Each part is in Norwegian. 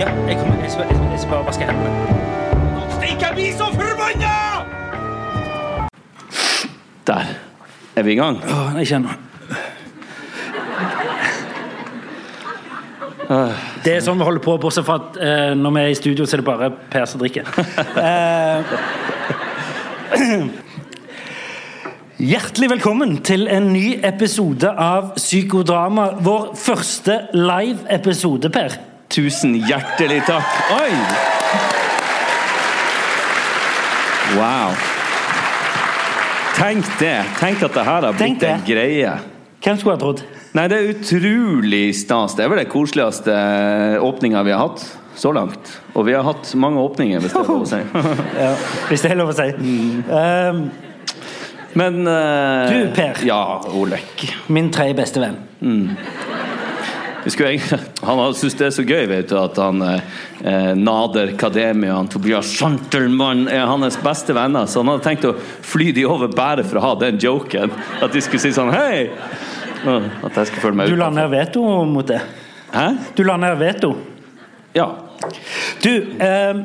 Ja, jeg, kommer, jeg, skal, jeg, skal- bare vaske hendene. Steik, jeg blir så forbanna! Der er vi i gang. Åh, jeg kjenner. Det er sånn vi holder på, bortsett fra at eh, når vi er i studio, så er det bare Per som drikker. Eh, hjertelig velkommen til en ny episode av Psykodrama. Vår første live-episode, Per. Tusen hjertelig takk. Oi! Wow. Tenk det. Tenk at det her har blitt en greie. Hvem skulle ha trodd? Nei, det er utrolig stas. Det er vel den koseligste åpninga vi har hatt så langt. Og vi har hatt mange åpninger, hvis det er lov å si. Ja, hvis det er lov å si. Eh, Men uh, Du, Per. Ja, Olek. min tredje beste venn. Vi skulle Han syns det er så gøy vet du, at han eh, Nader Kademi og Tobias Schantelmann er hans beste venner. Så han hadde tenkt å fly de over bare for å ha den joken. At de skulle si sånn Hei! At jeg skulle føle meg Du la utenfor. ned veto mot det. Hæ? Du la ned veto. Ja. Du, eh,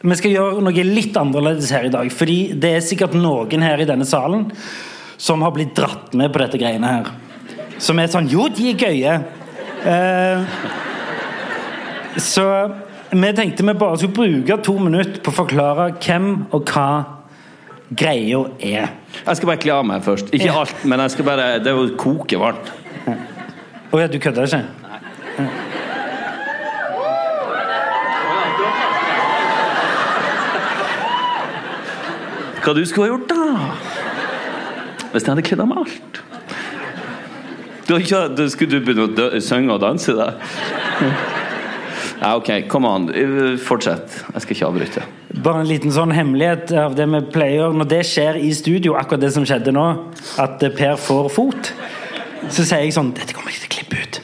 vi skal gjøre noe litt annerledes her i dag. Fordi det er sikkert noen her i denne salen som har blitt dratt med på dette greiene her. Som er sånn Jo, de er gøye. Eh, så vi tenkte vi bare skulle bruke to minutter på å forklare hvem og hva greia er. Jeg skal bare kle av meg først. Ikke Ja. alt, men jeg skal bare Det er jo kokevarmt. Å ja, du kødder ikke? Nei Hva du skulle ha gjort, da? Hvis jeg hadde kledd av meg alt. Du, ikke, du, skulle du begynne å dø, synge og danse, da? Ja, ok, kom an. Fortsett. Jeg skal ikke avbryte. Bare en liten sånn hemmelighet av det vi pleier. Når det skjer i studio, akkurat det som skjedde nå, at eh, Per får fot, så sier jeg sånn Dette kommer jeg ikke til å klippe ut.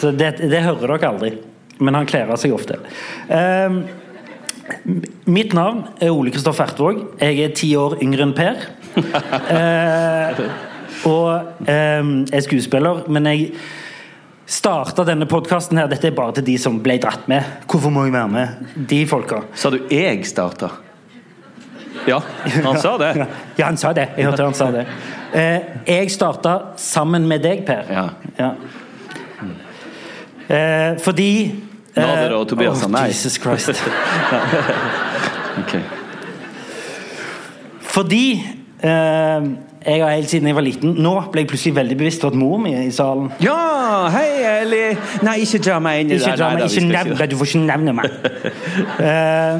Så det, det hører dere aldri. Men han kler av seg ofte. Um, mitt navn er Ole Kristoffer Ertvåg. Jeg er ti år yngre enn Per. Eh, og eh, er skuespiller, men jeg starta denne podkasten her. Dette er bare til de som ble dratt med. Hvorfor må jeg være med? De folka. Sa du 'jeg starta'? Ja, han sa det. Ja, ja, han sa det. Jeg hørte han sa det. Eh, jeg starta sammen med deg, Per. Ja. Eh, fordi eh, Nader og Tobias sa oh, nei. Jesus Christ. okay. Fordi eh, jeg har helt siden jeg var liten Nå ble jeg plutselig veldig bevisst på at mor mi er i salen. Ja, hei, Eli! Nei, ikke dra meg inn i det. Nei, ikke nevne Du får ikke nevne meg. uh,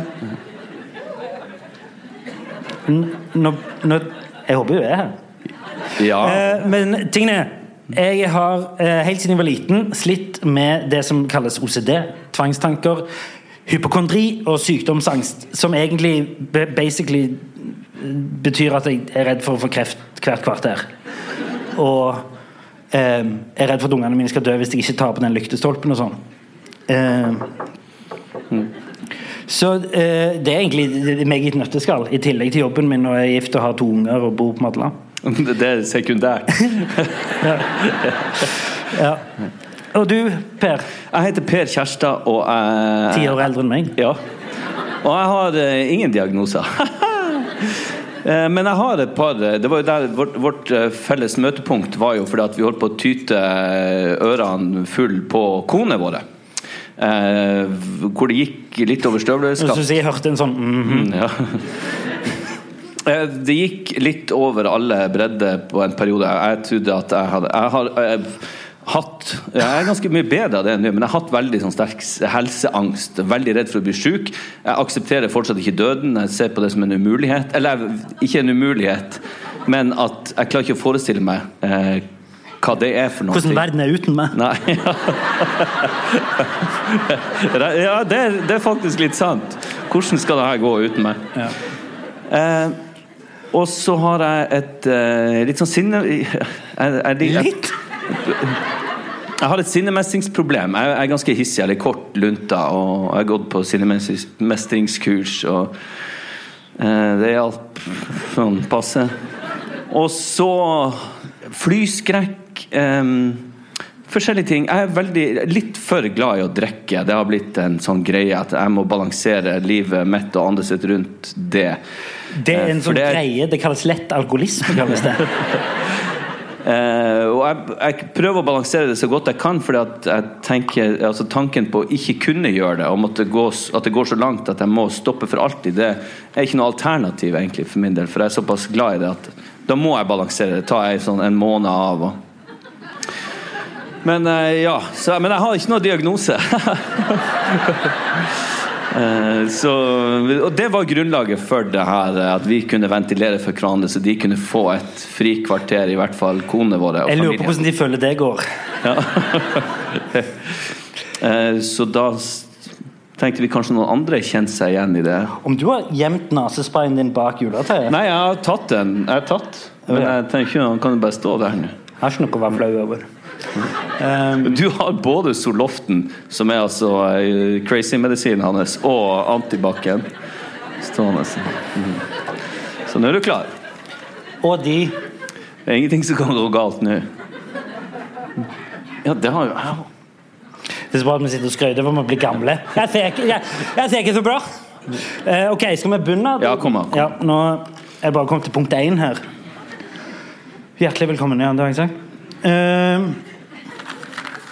nå, nå, jeg håper du er her. Ja. Uh, men tingene Jeg har uh, helt siden jeg var liten slitt med det som kalles OCD. Tvangstanker, hypokondri og sykdomsangst. Som egentlig basically betyr at jeg er redd for å få kreft hvert kvarter. Og eh, er redd for at ungene mine skal dø hvis jeg ikke tar på den lyktestolpen og sånn. Eh, så eh, det er egentlig meg i et nøtteskall. I tillegg til jobben min og jeg er gift og har to unger og bor på Madla. Det er sekundært. Ja. Og du, Per. Jeg heter Per Kjærstad, og jeg Ti år eldre enn meg. Ja. Og jeg har uh, ingen diagnoser. Eh, Men jeg har et par Det var jo der vårt, vårt eh, felles møtepunkt var jo fordi at vi holdt på å tyte eh, ørene full på konene våre. Eh, hvor det gikk litt over støvleskaft. synes jeg hørte en sånn mhm. Ja. Eh, Det gikk litt over alle bredder på en periode. Jeg trodde at jeg hadde Jeg har eh, hatt Jeg er ganske mye bedre av det nå, men jeg har hatt veldig sånn sterk helseangst. Veldig redd for å bli syk. Jeg aksepterer fortsatt ikke døden. Jeg ser på det som en umulighet. Eller ikke en umulighet, men at jeg klarer ikke å forestille meg eh, hva det er for noe. Hvordan verden er uten meg. Nei Ja, det er, det er faktisk litt sant. Hvordan skal det her gå uten meg? Ja. Eh, og så har jeg et eh, litt sånn sinne... Jeg, jeg, jeg, Litt? Jeg har et sinnemestringsproblem. Jeg er ganske hissig, eller kort lunta, og jeg har gått på sinnemestringskurs, og eh, det hjalp sånn passe. Og så flyskrekk eh, Forskjellige ting. Jeg er veldig, litt for glad i å drikke. Det har blitt en sånn greie at jeg må balansere livet mitt og andre sitt rundt det. Det er en Eh, sånn det greie. Det kalles lett alkoholisme. kalles det. Eh, og jeg, jeg prøver å balansere det så godt jeg kan, fordi at altså tanken på å ikke kunne gjøre det, om at det, går, at det går så langt at jeg må stoppe for alltid, det er ikke noe alternativ egentlig for min del. For jeg er såpass glad i det at da må jeg balansere det. Ta jeg sånn, en måned av. Og. Men eh, ja, så, men jeg har ikke noe diagnose. Eh, Så, og det var grunnlaget for det her, eh, at vi kunne ventilere for hverandre, så de kunne få et frikvarter, i hvert fall konene våre. Jeg lurer på hvordan de føler det går. Ja. Så da tenkte vi kanskje noen andre kjente seg igjen i det. Om du har gjemt nesesprayen din bak juletreet, Nei, jeg har tatt den. Jeg har tatt. Men jeg tenker ikke han kan bare stå der nå. har ikke noe å være flau over. Um, Du har både Soloften, som er altså eh, crazy-medisinen hans, og Antibac-en stående. Mm. Så nå er du klar. og de Det er ingenting som kan gå galt nå. Ja, det har jo Au. Det er så bra at vi sitter og skryter for vi blir gamle. Jeg ser ikke, jeg, jeg ser ikke så bra! Uh, ok, skal vi begynne? Ja, kom her. Ja, nå er jeg bare kommet til punkt én her. Hjertelig velkommen. Ja, det har jeg sagt. Eh,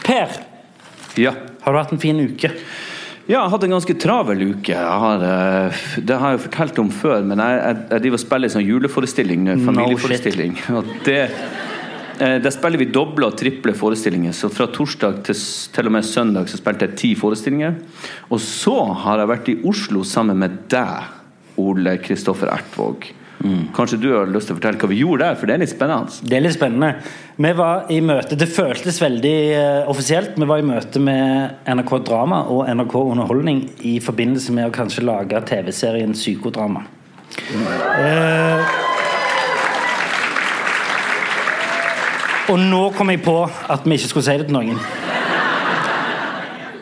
per, Ja. har du hatt en fin uke? Ja, jeg hadde en ganske travel uke. Jeg har, eh, det har jeg jo fortalt om før, men jeg, jeg, jeg driver og spiller sånn juleforestilling nå. No Familieforestilling. og det, eh, der spiller vi doble og triple forestillinger. Så fra torsdag til, s- til og med søndag så spilte jeg ti forestillinger. Og så har jeg vært i Oslo sammen med deg, Ole Kristoffer Ertvåg. Kanskje du har lyst til å fortelle hva vi gjorde der, for det er litt spennende. Det er litt spennende. Vi var i møte, Det føltes veldig uh, offisielt. Vi var i møte med NRK Drama og NRK Underholdning i forbindelse med å kanskje lage TV-serien Psykodrama. Eh, og nå kom jeg på at vi ikke skulle si det til noen.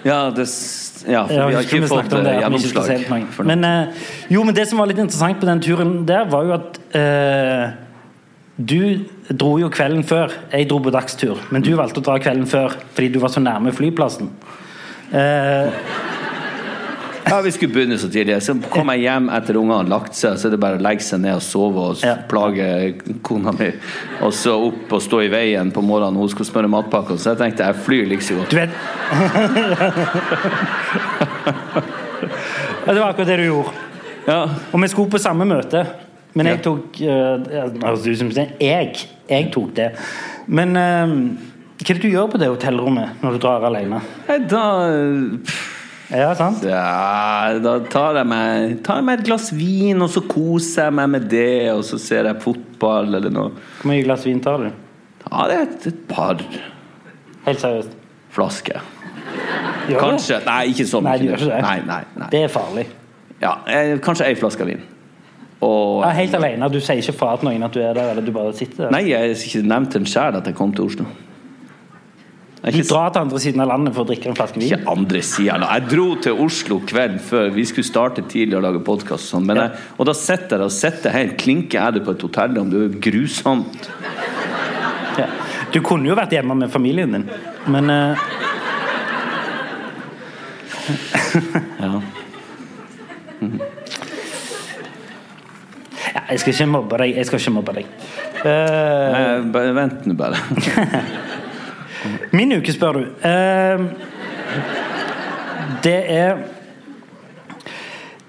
Ja, det, ja for vi har ikke, ikke fått det, eh, ikke si det gjennomslag. Men, eh, jo, men det som var litt interessant på den turen der, var jo at eh, du dro jo kvelden før. Jeg dro på dagstur, men du valgte å dra kvelden før fordi du var så nærme flyplassen. Eh, Ja, Vi skulle begynne så tidlig. Så kom jeg hjem etter ungene hadde lagt seg, så er det bare å legge seg ned og sove og Ja. plage kona mi. Og så opp og stå i veien på morgenen, hun skulle smøre matpakke. Så jeg tenkte jeg flyr like så godt. du vet Det var akkurat det du gjorde. Ja, Og vi skulle på samme møte, men jeg tok uh, altså, jeg, jeg tok det. Men eh, hva er det du gjør på det hotellrommet når du drar alene? Da pff, Ja, sant? ja, Da tar jeg, meg, tar jeg meg et glass vin, og så koser jeg meg med det, og så ser jeg fotball eller noe. Hvor mye glass vin tar du? Ja, det er et, et par Helt seriøst. Flaske. Gjør kanskje. Kanskje. Nei, ikke så mye. Nei, det. det. Nei, nei, nei. Det er farlig. Ja, eh, kanskje ei flaske vin. Og Ja, helt alene. Du sier ikke fra til noen at du er der, eller du bare sitter der. Nei, jeg har ikke nevnt en sjøl at jeg kom til Oslo. Er ikke, drar til andre siden av landet for å drikke en flaske vin. ikke andre siden. Jeg dro til Oslo kvelden før. Vi skulle starte tidlig og lage podkast. Og, sånn, Ja. og da sitter jeg og sitter helt klinke edru på et hotellrom. Det er jo grusomt. Ja. Du kunne jo vært hjemme med familien din, men uh... Ja. ja, Jeg skal ikke mobbe deg. Jeg skal ikke mobbe deg. Uh... Nei, Vent nå, bare. Min uke, spør du. Eh, det er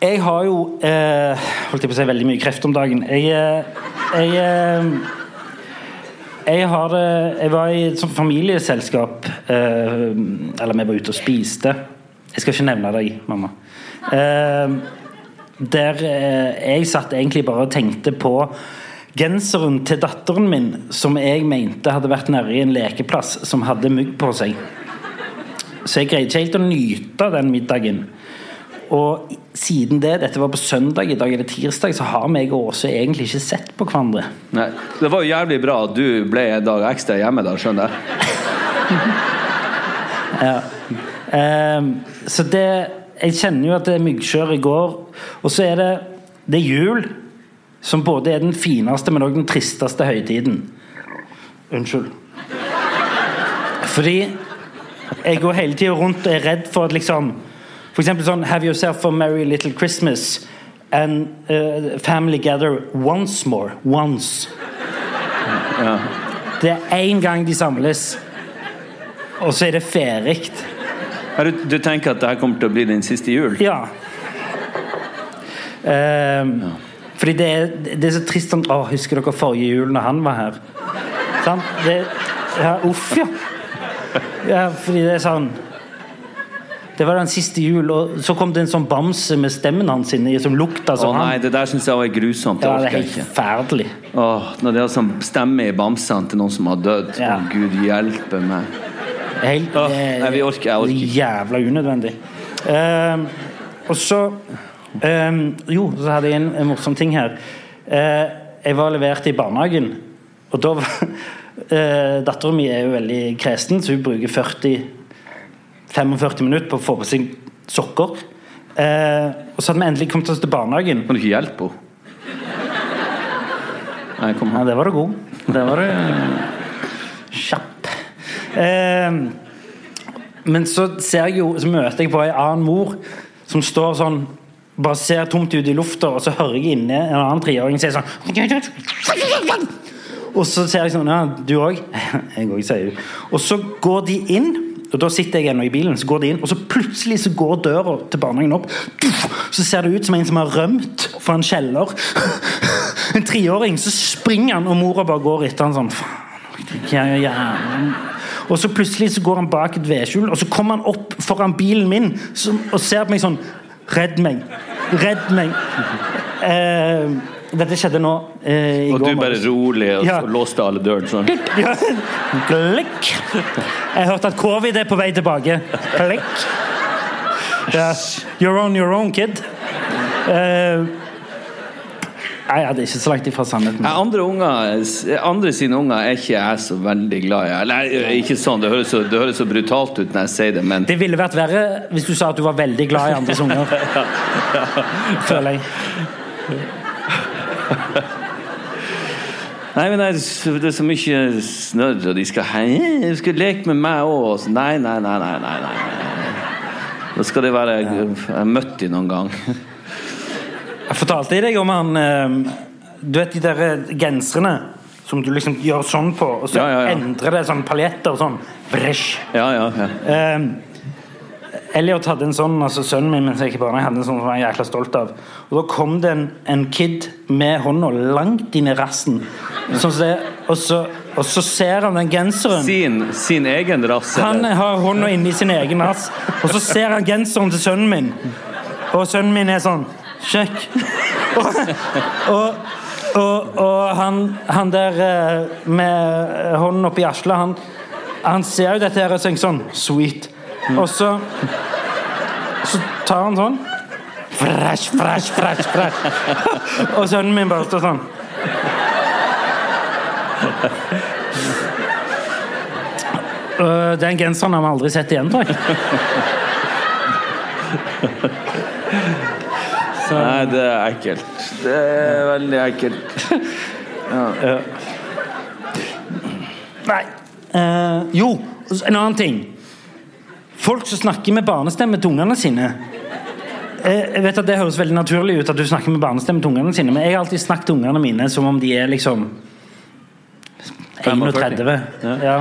Jeg har jo eh, Holdt jeg på å si veldig mye kreft om dagen. Jeg, eh, jeg eh, jeg, har, jeg var i et sånt familieselskap Eller vi var ute og spiste. Jeg skal ikke nevne deg, mamma. Eh, der jeg satt egentlig bare og tenkte på genseren til datteren min, som jeg mente hadde vært nede en lekeplass som hadde mugg på seg. Så jeg greide ikke helt å nyte den middagen. Og siden det, dette var på søndag, i dag er det tirsdag, så har meg og Åse egentlig ikke sett på hverandre. Nei. Det var jo jævlig bra at du ble en dag ekstra hjemme da, skjønner jeg. Ja. Um, så det Jeg kjenner jo at det er myggkjør i går. Og så er det Det er jul, som både er den fineste, men også den tristeste høytiden. Unnskyld. Fordi jeg går hele tida rundt og er redd for at liksom For eksempel sånn Have yourself a merry little Christmas. And uh, family gather once more. Once. Det er én gang de samles, og så er det ferdig. Du, du tenker at dette kommer til å bli din siste jul? Ja. Ehm, Fordi det er, det er så trist sånn Å, husker dere forrige jul når han var her? Sant? Det, ja, uff, ja. ja. Fordi det er sånn Det var den siste jul, og så kom det en sånn bamse med stemmen hans inni som lukta som Å som nei, det der syns jeg var grusomt. Det Ja, det er helt forferdelig. Åh, når det er sånn stemme i bamsene til noen som har dødd. Å, Gud hjelpe meg. Helt, Åh, nei, vi orker- jeg orker. Jævla unødvendig. Uh, og så ehm, Jo, så hadde jeg en, en morsom ting her. Uh, jeg var levert i barnehagen, og da var uh, Dattera mi er jo veldig kresen, så hun bruker 40-45 minutter på å få på seg sokker. Uh, og så hadde vi endelig kommet oss til barnehagen. Kan du ikke hjelpe henne? Nei, kom Ja, det var det god. Det var det kjapp. Eh, men så ser jeg jo, så møter jeg på ei annen mor som står sånn bare ser tomt ut i lufta, og så hører jeg inne en annen treåring si sånn Og så ser jeg sånn Ja, du òg? Jeg òg, sier hun. Og så går de inn, og da sitter jeg ennå i bilen, så går de inn, og så plutselig så går døra til barnehagen opp. Så ser det ut som en som har rømt fra en kjeller. En treåring. Så springer han, og mora bare går etter han sånn Faen. Og så plutselig så går han bak et vedskjul, og så kommer han opp foran bilen min og ser på meg sånn Redd meg! Redd meg! Eh, dette skjedde nå eh, i Og går. du bare rolig og Ja. låste alle dørene sånn. Ja. Klikk. Jeg hørte at covid er på vei tilbake. Klikk. Ja. You're on your own, kid. Eh, nei, ja, det er ikke så langt ifra sannheten. Andre, unger, andre sine unger er ikke jeg så veldig glad i. Nei, ikke sånn, det høres så, det høres så brutalt ut når jeg sier det, men Det ville vært verre hvis du sa at du var veldig glad i andres unger. Føler jeg. Nei, men det er, så mye snørr, og de skal Hei, du skal leke med meg òg. Nei, nei, nei, nei, nei, nei. Da skal det være Jeg har møtt de noen gang. Jeg fortalte deg om han eh, Du vet de der eh, genserne som du liksom gjør sånn på, og så Ja, ja, ja. endrer det sånn paljetter og sånn. Bresj. Ja, ja, ja. Eh, Elliot hadde en sånn, altså sønnen min mens jeg gikk i barnehagen, hadde en sånn som jeg var jækla stolt av. Og Da kom det en, en kid med hånda langt inn i rassen. Sånn som det, og, så, og så ser han den genseren. Sin, sin egen rass? Han har hånda inni sin egen rass, og så ser han genseren til sønnen min. Og sønnen min er sånn Sjekk. Og, og, og, og han, han der eh, med hånden oppi asla, han, han ser jo dette her og tenker sånn Sweet. Og så Så tar han sånn Fresh, fresh, fresh, fresh. Og sønnen min bare står sånn. Øh, Den genseren har vi aldri sett igjen, tror jeg. Nei, det er ekkelt. Det er veldig ekkelt. Nei. Eh, jo, en annen ting. Folk som snakker med barnestemme til ungene sine. Eh, Jeg vet at Det høres veldig naturlig ut at du snakker med barnestemme til ungene sine, men jeg har alltid snakket til ungene mine som om de er liksom 31. Ja.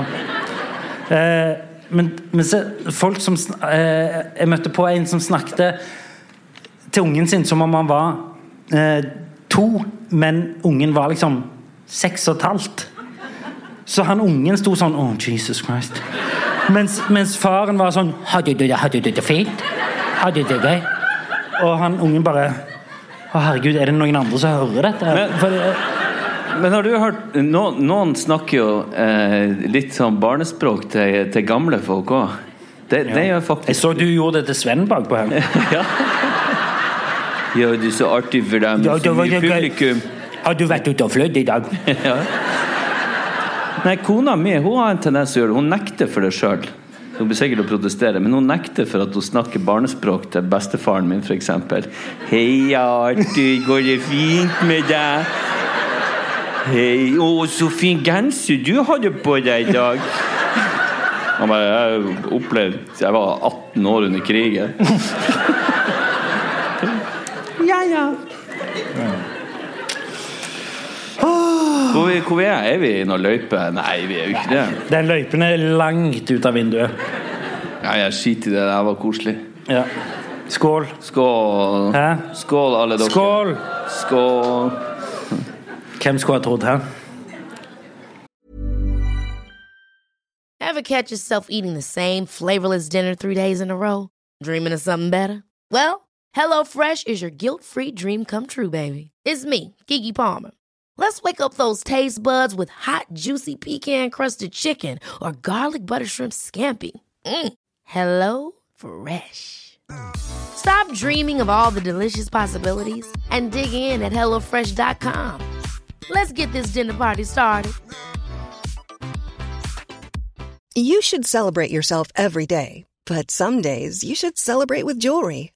Eh, men, men se, folk som eh, Jeg møtte på en som snakket til ungen sin som om han var eh, to, men ungen var liksom seks og et halvt. Så han ungen sto sånn Oh, Jesus Christ. Mens, mens faren var sånn Hadde du det, hadde du det fint? Hadde du det? Og han ungen bare Å, herregud, er det noen andre som hører dette? Men- For det, Men har du hørt Noen, noen snakker jo eh, litt sånn barnespråk til, til gamle folk òg. Det, det gjør Jeg så du gjorde det til Sven bakpå her. Ja, det er så artig for dem Ja, så gøy. publikum. Har du vært ute og flydd i dag? Ja. Nei, kona mi hun har en tendens til å gjøre det. Hun nekter for det sjøl. Hun blir sikkert å protestere, men hun nekter for at hun snakker barnespråk til bestefaren min, f.eks. Hei, Arthur, går det fint med deg? Hei, å, så fin genser du hadde på deg i dag. Han bare, jeg opplevde Jeg var 18 år under krigen. ja, ja. Hvor, hvor er, er vi i noen løype? Nei, vi er jo ikke det. Den løypen er langt ut av vinduet. Ja, jeg skiter i det. Det var koselig. Ja. Skål. Skål. Hæ? Skål, alle dere. Skål! Skål. Hvem skulle ha trodd her? Ever catch yourself eating the same flavorless dinner three days in a row? Dreaming of something better? Well, HelloFresh is your guilt free dream come true, baby. It's me, Gigi Palmer. Let's wake up those taste buds with hot, juicy pecan crusted chicken or garlic butter shrimp scampi. Mm. Hello Fresh. Stop dreaming of all the delicious possibilities and dig in at HelloFresh.com. Let's get this dinner party started. You should celebrate yourself every day, but some days you should celebrate with jewelry.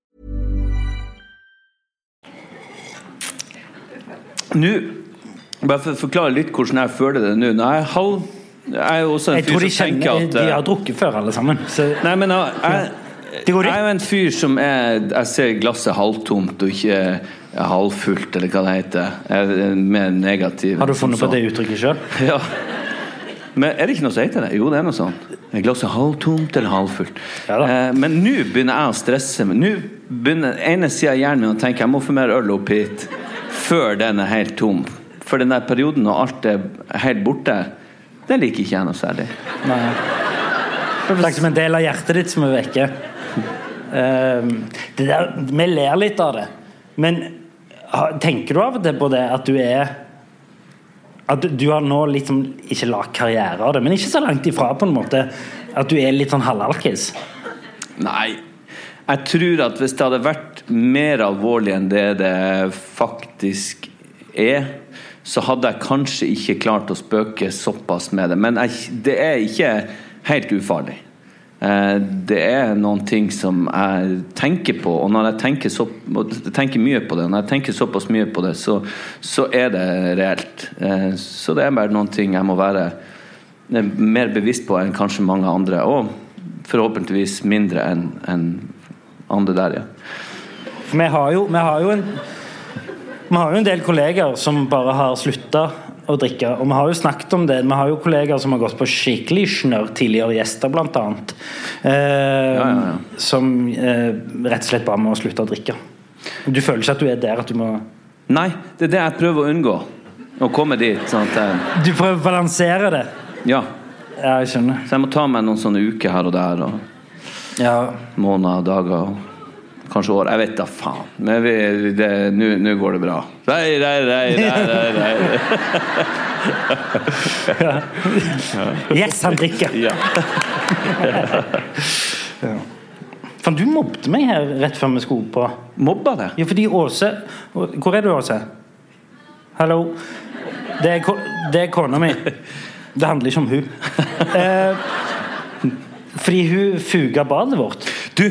Nå, bare for å forklare litt hvordan jeg føler det nå. Når jeg er halv Jeg er også en tror fyr som tenker at De eh, har drukket før, alle sammen. Så Nei, men jeg, jeg, jeg er jo en fyr som er Jeg ser glasset halvtomt og ikke eh, halvfullt, eller hva det heter. Jeg er mer negativ. har du funnet på det uttrykket sjøl? Ja. Men er det ikke noe som heter det? Jo, det er noe sånt. Er glasset halvtomt eller halvfullt? Ja eh, men nå begynner jeg å stresse. Nå begynner ene sida av hjernen min å tenke jeg må få mer øl opp hit før den er helt tom. For den der perioden når alt er helt borte, den liker ikke jeg noe særlig. Nei. Det er liksom en del av hjertet ditt som er vekke. Ehm, det vi ler litt av det, men tenker du av og til på det at du er At du, du har nå liksom ikke lagd karriere av det, men ikke så langt ifra, på en måte. At du er litt sånn halvalkis. Nei. Jeg tror at hvis det hadde vært mer alvorlig enn det det faktisk er, så hadde jeg kanskje ikke klart å spøke såpass med det. Men jeg, det er ikke helt ufarlig. Eh, Det er noen ting som jeg tenker på, og når jeg tenker, så, tenker mye på det, når jeg tenker såpass mye på det, så, så er det reelt. Eh, Så det er bare noen ting jeg må være eh, mer bevisst på enn kanskje mange andre. Og forhåpentligvis mindre enn enn det der, ja. Vi har jo, vi har jo en vi har jo en del kolleger som bare har slutta å drikke. Og vi har jo snakket om det. Vi har jo kolleger som har gått på skikkelig snørr, tidligere gjester bl.a. Eh, ja, ja. Som eh, rett og slett bare må slutte å drikke. Du føler ikke at du er der at du må Nei, det er det jeg prøver å unngå. Å komme dit. Sånn at jeg, Du prøver å balansere det. ja. Ja, jeg skjønner. Så jeg må ta meg noen sånne uker her og der. Og Ja. måneder, dager. Kanskje år. Jeg vet da faen. Men nå går det bra. Nei, nei, nei, nei, nei. Yes, han drikker! Ja. Fan, du mobbet meg her rett før vi skulle på. Mobba det? Ja, fordi Åse Hvor er du, Åse? Hallo? Det er, ko- det er kona mi. Det handler ikke om hun. Eh, fordi hun fuga badet vårt. Du,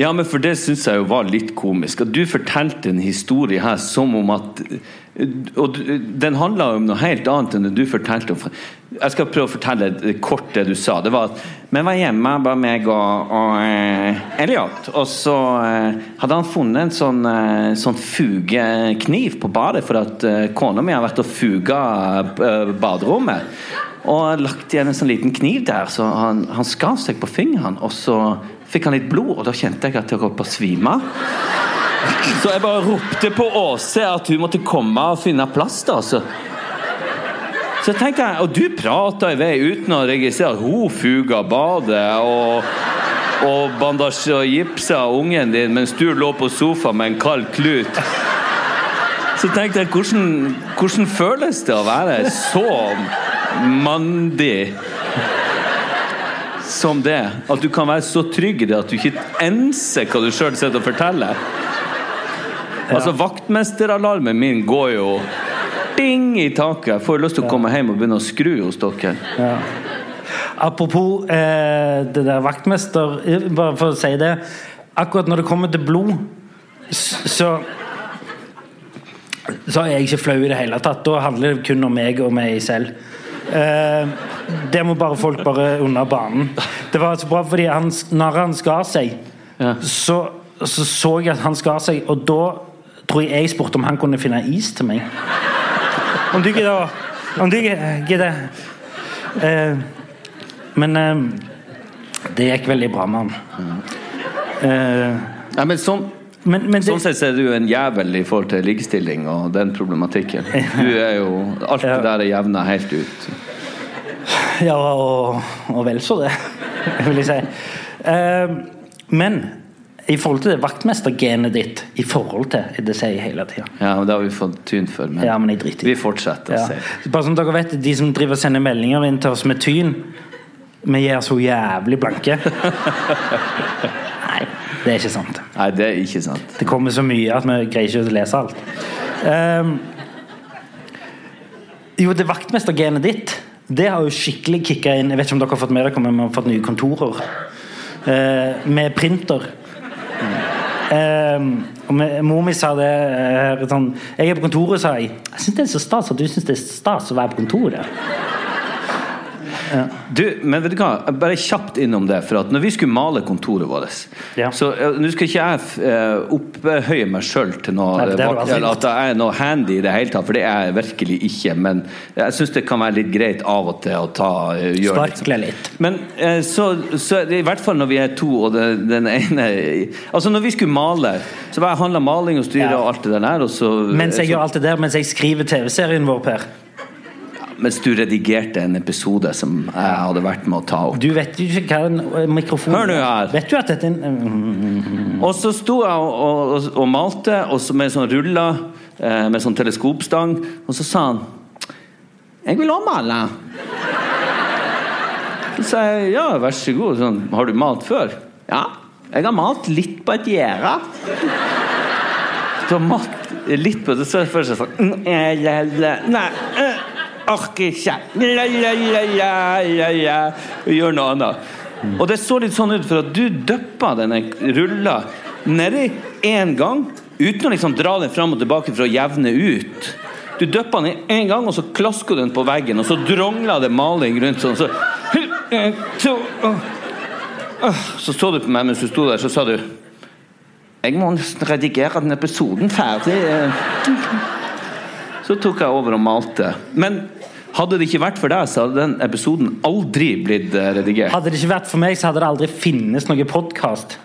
ja, men for det syns jeg jo var litt komisk. At du fortalte en historie her som om at Og den handla om noe helt annet enn det du fortalte. Jeg skal prøve å fortelle kort det du sa. Det var at vi var hjemme, bare meg og, og eh, Elliot. Og så eh, hadde han funnet en sånn, eh, sånn fugekniv på badet for at eh, kona mi har vært og fuga eh, baderommet. Og lagt igjen en sånn liten kniv der, så han, han skar seg på fingeren. Og så fikk han litt blod, og da kjente jeg at jeg holdt på å svime. Så jeg bare ropte på Åse at hun måtte komme og finne plass Altså. Så tenkte jeg, Og du prata i vei uten å registrere at hun fuga badet og, og bandasje og gipsa ungen din mens du lå på sofaen med en kald klut. Så tenkte jeg, hvordan, hvordan føles det å være så mandig som det? At du kan være så trygg i det at du ikke enser hva du sjøl sitter og forteller? Altså, Vaktmesteralarmen min går jo ding i taket. Jeg får lyst til å komme hjem og begynne å skru hos dere. Ja. Apropos eh, det der vaktmester eh, Bare for å si det. Akkurat når det kommer til blod, så så er jeg ikke flau i det hele tatt. Da handler det kun om meg og meg selv. Eh, det må bare folk bare under banen. Det var så bra, fordi han, når han skar seg, Ja. så, så så jeg at han skar seg, og da tror jeg jeg spurte om han kunne finne is til meg. Om du gidder Om du gidder eh, Men eh, det gikk veldig bra med han. Eh, Ja, men sånn, men, men det, sånn sett er du en jævel i forhold til likestilling og den problematikken. Du er jo Alt det der er jevna helt ut. Ja, og, og vel så det, vil jeg si. Eh, men i forhold til det vaktmestergenet ditt I forhold til Det sier jeg hele tida. Ja, og Det har vi fått tyn for, men, Ja, men vi fortsetter å Ja. si. Bare at dere vet, De som driver og sender meldinger inn til oss med tyn Vi er så jævlig blanke. Det er ikke sant. Nei, det er ikke sant. Det kommer så mye at vi greier ikke å lese alt. Um, jo, det vaktmestergenet ditt Det har jo skikkelig kicka inn. Jeg vet ikke om dere har fått med dere, men vi har fått nye kontorer. Uh, med printer. Ehm, og mor mi sa det uh, sånn Jeg er på kontoret, sa jeg. Jeg syns det er så stas at du syns det er stas å være på kontoret. Du, men vet du hva? Bare kjapt innom det. For at når vi skulle male kontoret vårt Ja. Så eh, Nå skal ikke jeg eh, opphøye meg sjøl til noe Nei, det du vakt- aldri eller at jeg er noe handy i det hele tatt, for det er jeg virkelig ikke. Men jeg syns det kan være litt greit av og til å ta eh, gjøre litt sånn. Sparkle litt. Men eh, så, så det i hvert fall når vi er to, og den, den ene Altså når vi skulle male, så var jeg handla maling og styre Ja. og alt det der. Og så, Mens jeg så, gjør alt det der, mens jeg skriver TV-serien vår, Per. Mens du redigerte en episode som jeg hadde vært med å ta opp. Du vet jo ikke hva en eh, mikrofon Hør nå her. Vet du at dette er en Og så sto jeg og, og, og malte og så med sånn ruller eh, med sånn teleskopstang, og så sa han 'Jeg vil også male'. Så sa jeg 'ja, vær så god'. Sånn, 'Har du malt før?' 'Ja, jeg har malt litt på et gjerde'. har malt litt på det, så først jeg sånn «Mm, eh, la, la, Nei, eh, orker ikke. La, la, la, la, la, la. Gjør noe annet. Og det så litt sånn ut, for at du dyppa denne rulla nedi én gang, uten å liksom dra den fram og tilbake for å jevne ut. Du dyppa den én gang, og så klaska den på veggen, og så drongla det maling rundt sånn. Så, så så du på meg mens du sto der, så sa du Jeg må nesten redigere den episoden ferdig. Så tok jeg over og malte. Men hadde det ikke vært for deg, så hadde den episoden aldri blitt eh, redigert. Hadde det ikke vært for meg, så hadde det aldri finnes noen podkast.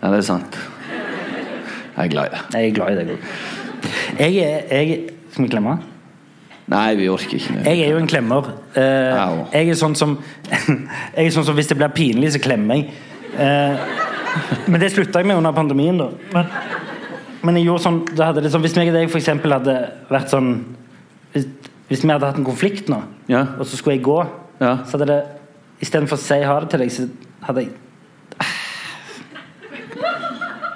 Ja, det er sant. Jeg er glad i det. Jeg er glad i deg òg. Jeg er jeg, Skal vi klemme? Nei, vi orker ikke. Jeg er jo en klemmer. Eh, jeg er sånn som Jeg er sånn som Hvis det blir pinlig, så klemmer jeg. Eh, men det slutta jeg med under pandemien, da. Men, men jeg gjorde sånn, sånn Hvis meg og deg for hadde vært sånn Hvis, hvis vi hadde hatt en konflikt nå, Ja. og så skulle jeg gå, Ja. så hadde det Istedenfor å si ha det til deg, så hadde jeg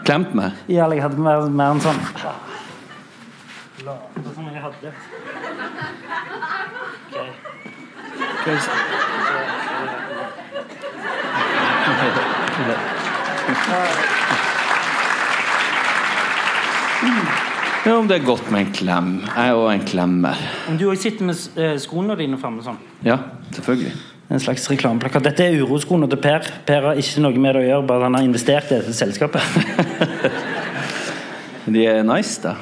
Klemt meg. Ja, jeg hadde mer, mer enn sånn Late som jeg hadde. Ja, om det er godt med en klem. Jeg er òg en klemmer. Om du òg sitter med eh, skoene dine framme sånn. Ja, selvfølgelig. En slags reklameplakat. Dette er uroskoene til Per. Per har ikke noe med det å gjøre, bare han har investert i dette selskapet. De er nice, da.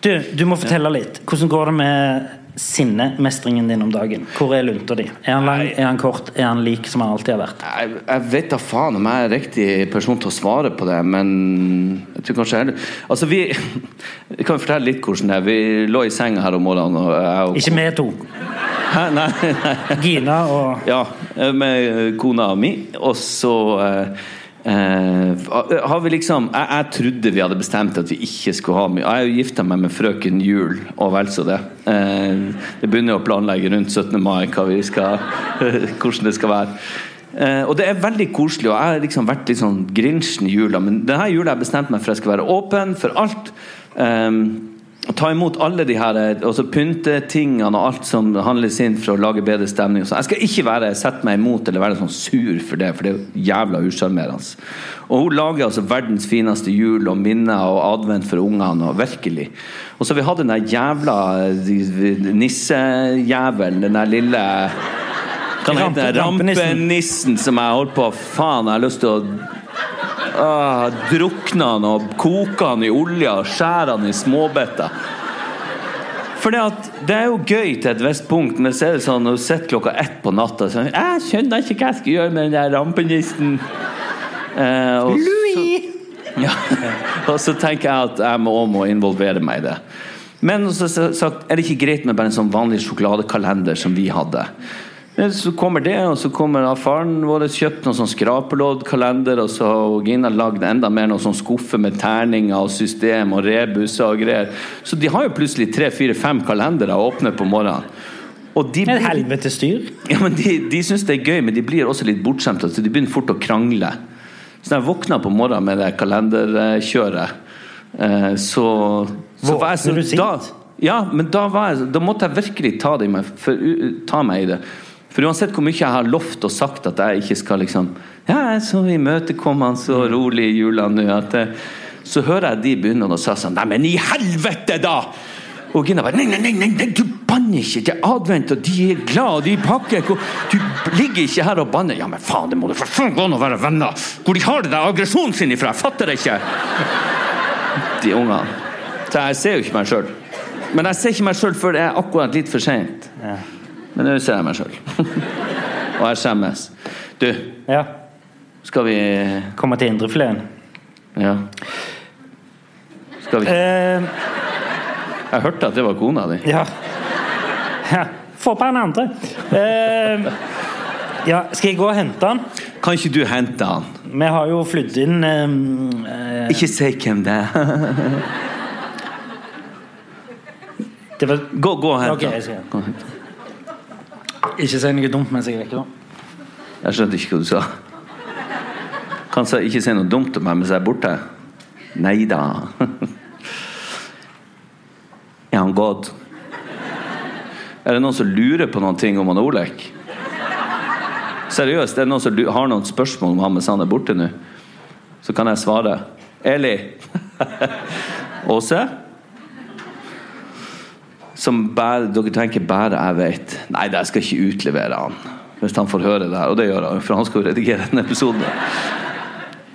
Du, du må fortelle litt. Hvordan går det med sinnemestringen din om dagen? Hvor er lunta di? Er han lang, er han kort, er han lik som han alltid har vært? Jeg, jeg vet da faen om jeg er riktig person til å svare på det, men jeg tror kanskje heller Altså, vi Jeg kan fortelle litt hvordan det er. Vi lå i senga her om morgenen, og jeg og Ikke vi to. Hæ? Nei, nei. Gina og Ja, med kona mi. Og så eh, eh, har vi liksom jeg, jeg trodde vi hadde bestemt at vi ikke skulle ha mye. Jeg er jo gifta meg med frøken Jul, og vel så det. Eh, det begynner å planlegge rundt 17. mai skal, hvordan det skal være. Eh, og det er veldig koselig, og jeg har liksom vært litt sånn grinchen i jula, men denne jula har jeg bestemt meg for at jeg skal være åpen for alt. Eh, å ta imot alle de her altså pyntetingene og alt som handles inn for å lage bedre stemning. sånn. Jeg skal ikke være, sette meg imot eller være sånn sur for det, for det er jo jævla usjarmerende. Og hun lager altså verdens fineste jul og minner og advent for ungene. og virkelig. Og så har vi hatt den der jævla eh, nissejævelen, den der lille? Rampe- rampenissen. Rampenissen som jeg holdt på Faen, jeg har lyst til å Ah, drukne han og koka han i olja og skjærer han i småbiter. For det, er jo gøy til et visst punkt, men så er det sånn når du sitter klokka ett på natta sånn, Jeg skjønner ikke hva jeg skal gjøre med den der rampenissen. Eh, og Louis! Så, ja, og så tenker jeg at jeg må, må involvere meg i det. Men så, så, så er det ikke greit med bare en sånn vanlig sjokoladekalender som vi hadde. Så kommer det, og så kommer faren vår kjøpt noen sånn skrapeloddkalender, og så har Gina lagd enda mer noen sånn skuffer med terninger og system og rebuser og greier. Så de har jo plutselig tre, fire, fem kalendere åpne på morgenen. Og de Et blir- helvete styr. ja, men De, de syns det er gøy, men de blir også litt bortskjemte. Så de begynner fort å krangle. Så når jeg våkna på morgenen med det kalenderkjøret, eh, så, så var jeg så-? Da, ja, men da, var jeg, da måtte jeg virkelig ta, det i meg, for, ta meg i det. For uansett hvor mye jeg har lovt og sagt at jeg ikke skal liksom Ja, så imøtekommende så rolig i jula nå at det, Så hører jeg de begynne å si sånn Nei, men i helvete, da! Og Gina bare nei, nei, nei, nei, du banner ikke! Det er advent, og de er glad, og de pakker Du ligger ikke her og banner. Ja, men faen, det må du for faen gå an å være venner! Hvor de har det der aggresjonen sin ifra! Jeg fatter det ikke! De ungene. Så jeg ser jo ikke meg sjøl. Men jeg ser ikke meg sjøl før det er akkurat litt for seint. Men nå ser jeg meg sjøl. og jeg skjemmes. Du, Ja. skal vi Komme til indrefileten. Ja. Skal vi Eh, Jeg hørte at det var kona di. ja. ja. Få på en andre. Eh, ja, skal jeg gå og hente han? Kan ikke du hente han? Vi har jo flydd inn eh, eh, Ikke si hvem det er. det var, Gå, gå og hent Ok, jeg han. skal. Gå og hent han. Ikke si noe dumt mens jeg er vekke. da. Jeg skjønte ikke hva du sa. Kan sa ikke si noe dumt om meg mens jeg er borte. Nei da. Er han gått? Er det noen som lurer på noen ting om han Olek? Seriøst, er det noen som har noen spørsmål om han mens han er borte nå? Så kan jeg svare. Eli? Åse? Som bare, dere tenker bare jeg vet. Nei, jeg skal ikke utlevere han. Hvis han får høre det her, og det gjør han, for han skal jo redigere denne episoden.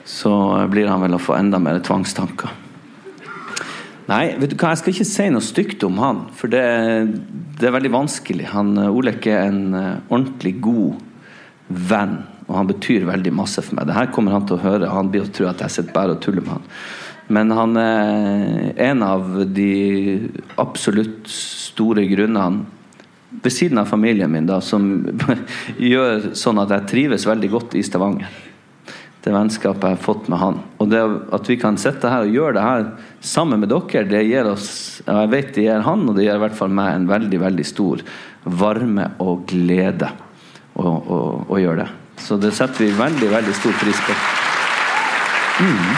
Så blir han vel å få enda mer tvangstanker. Nei, vet du hva, jeg skal ikke si noe stygt om han, for det, det er veldig vanskelig. Han, Olek er en eh, ordentlig god venn, og han betyr veldig masse for meg. Det her kommer han til å høre, han blir å tro at jeg sitter bare og tuller med han. Men han er en av de absolutt store grunnene ved siden av familien min da, som gjør sånn at jeg trives veldig godt i Stavanger. Det vennskapet jeg har fått med han. Og det at vi kan sitte her og gjøre det her sammen med dere, det gir oss ja, Jeg vet det gir han, og det gir i hvert fall meg en veldig, veldig stor varme og glede å, å, å gjøre det. Så det setter vi veldig, veldig stor pris på. Mm.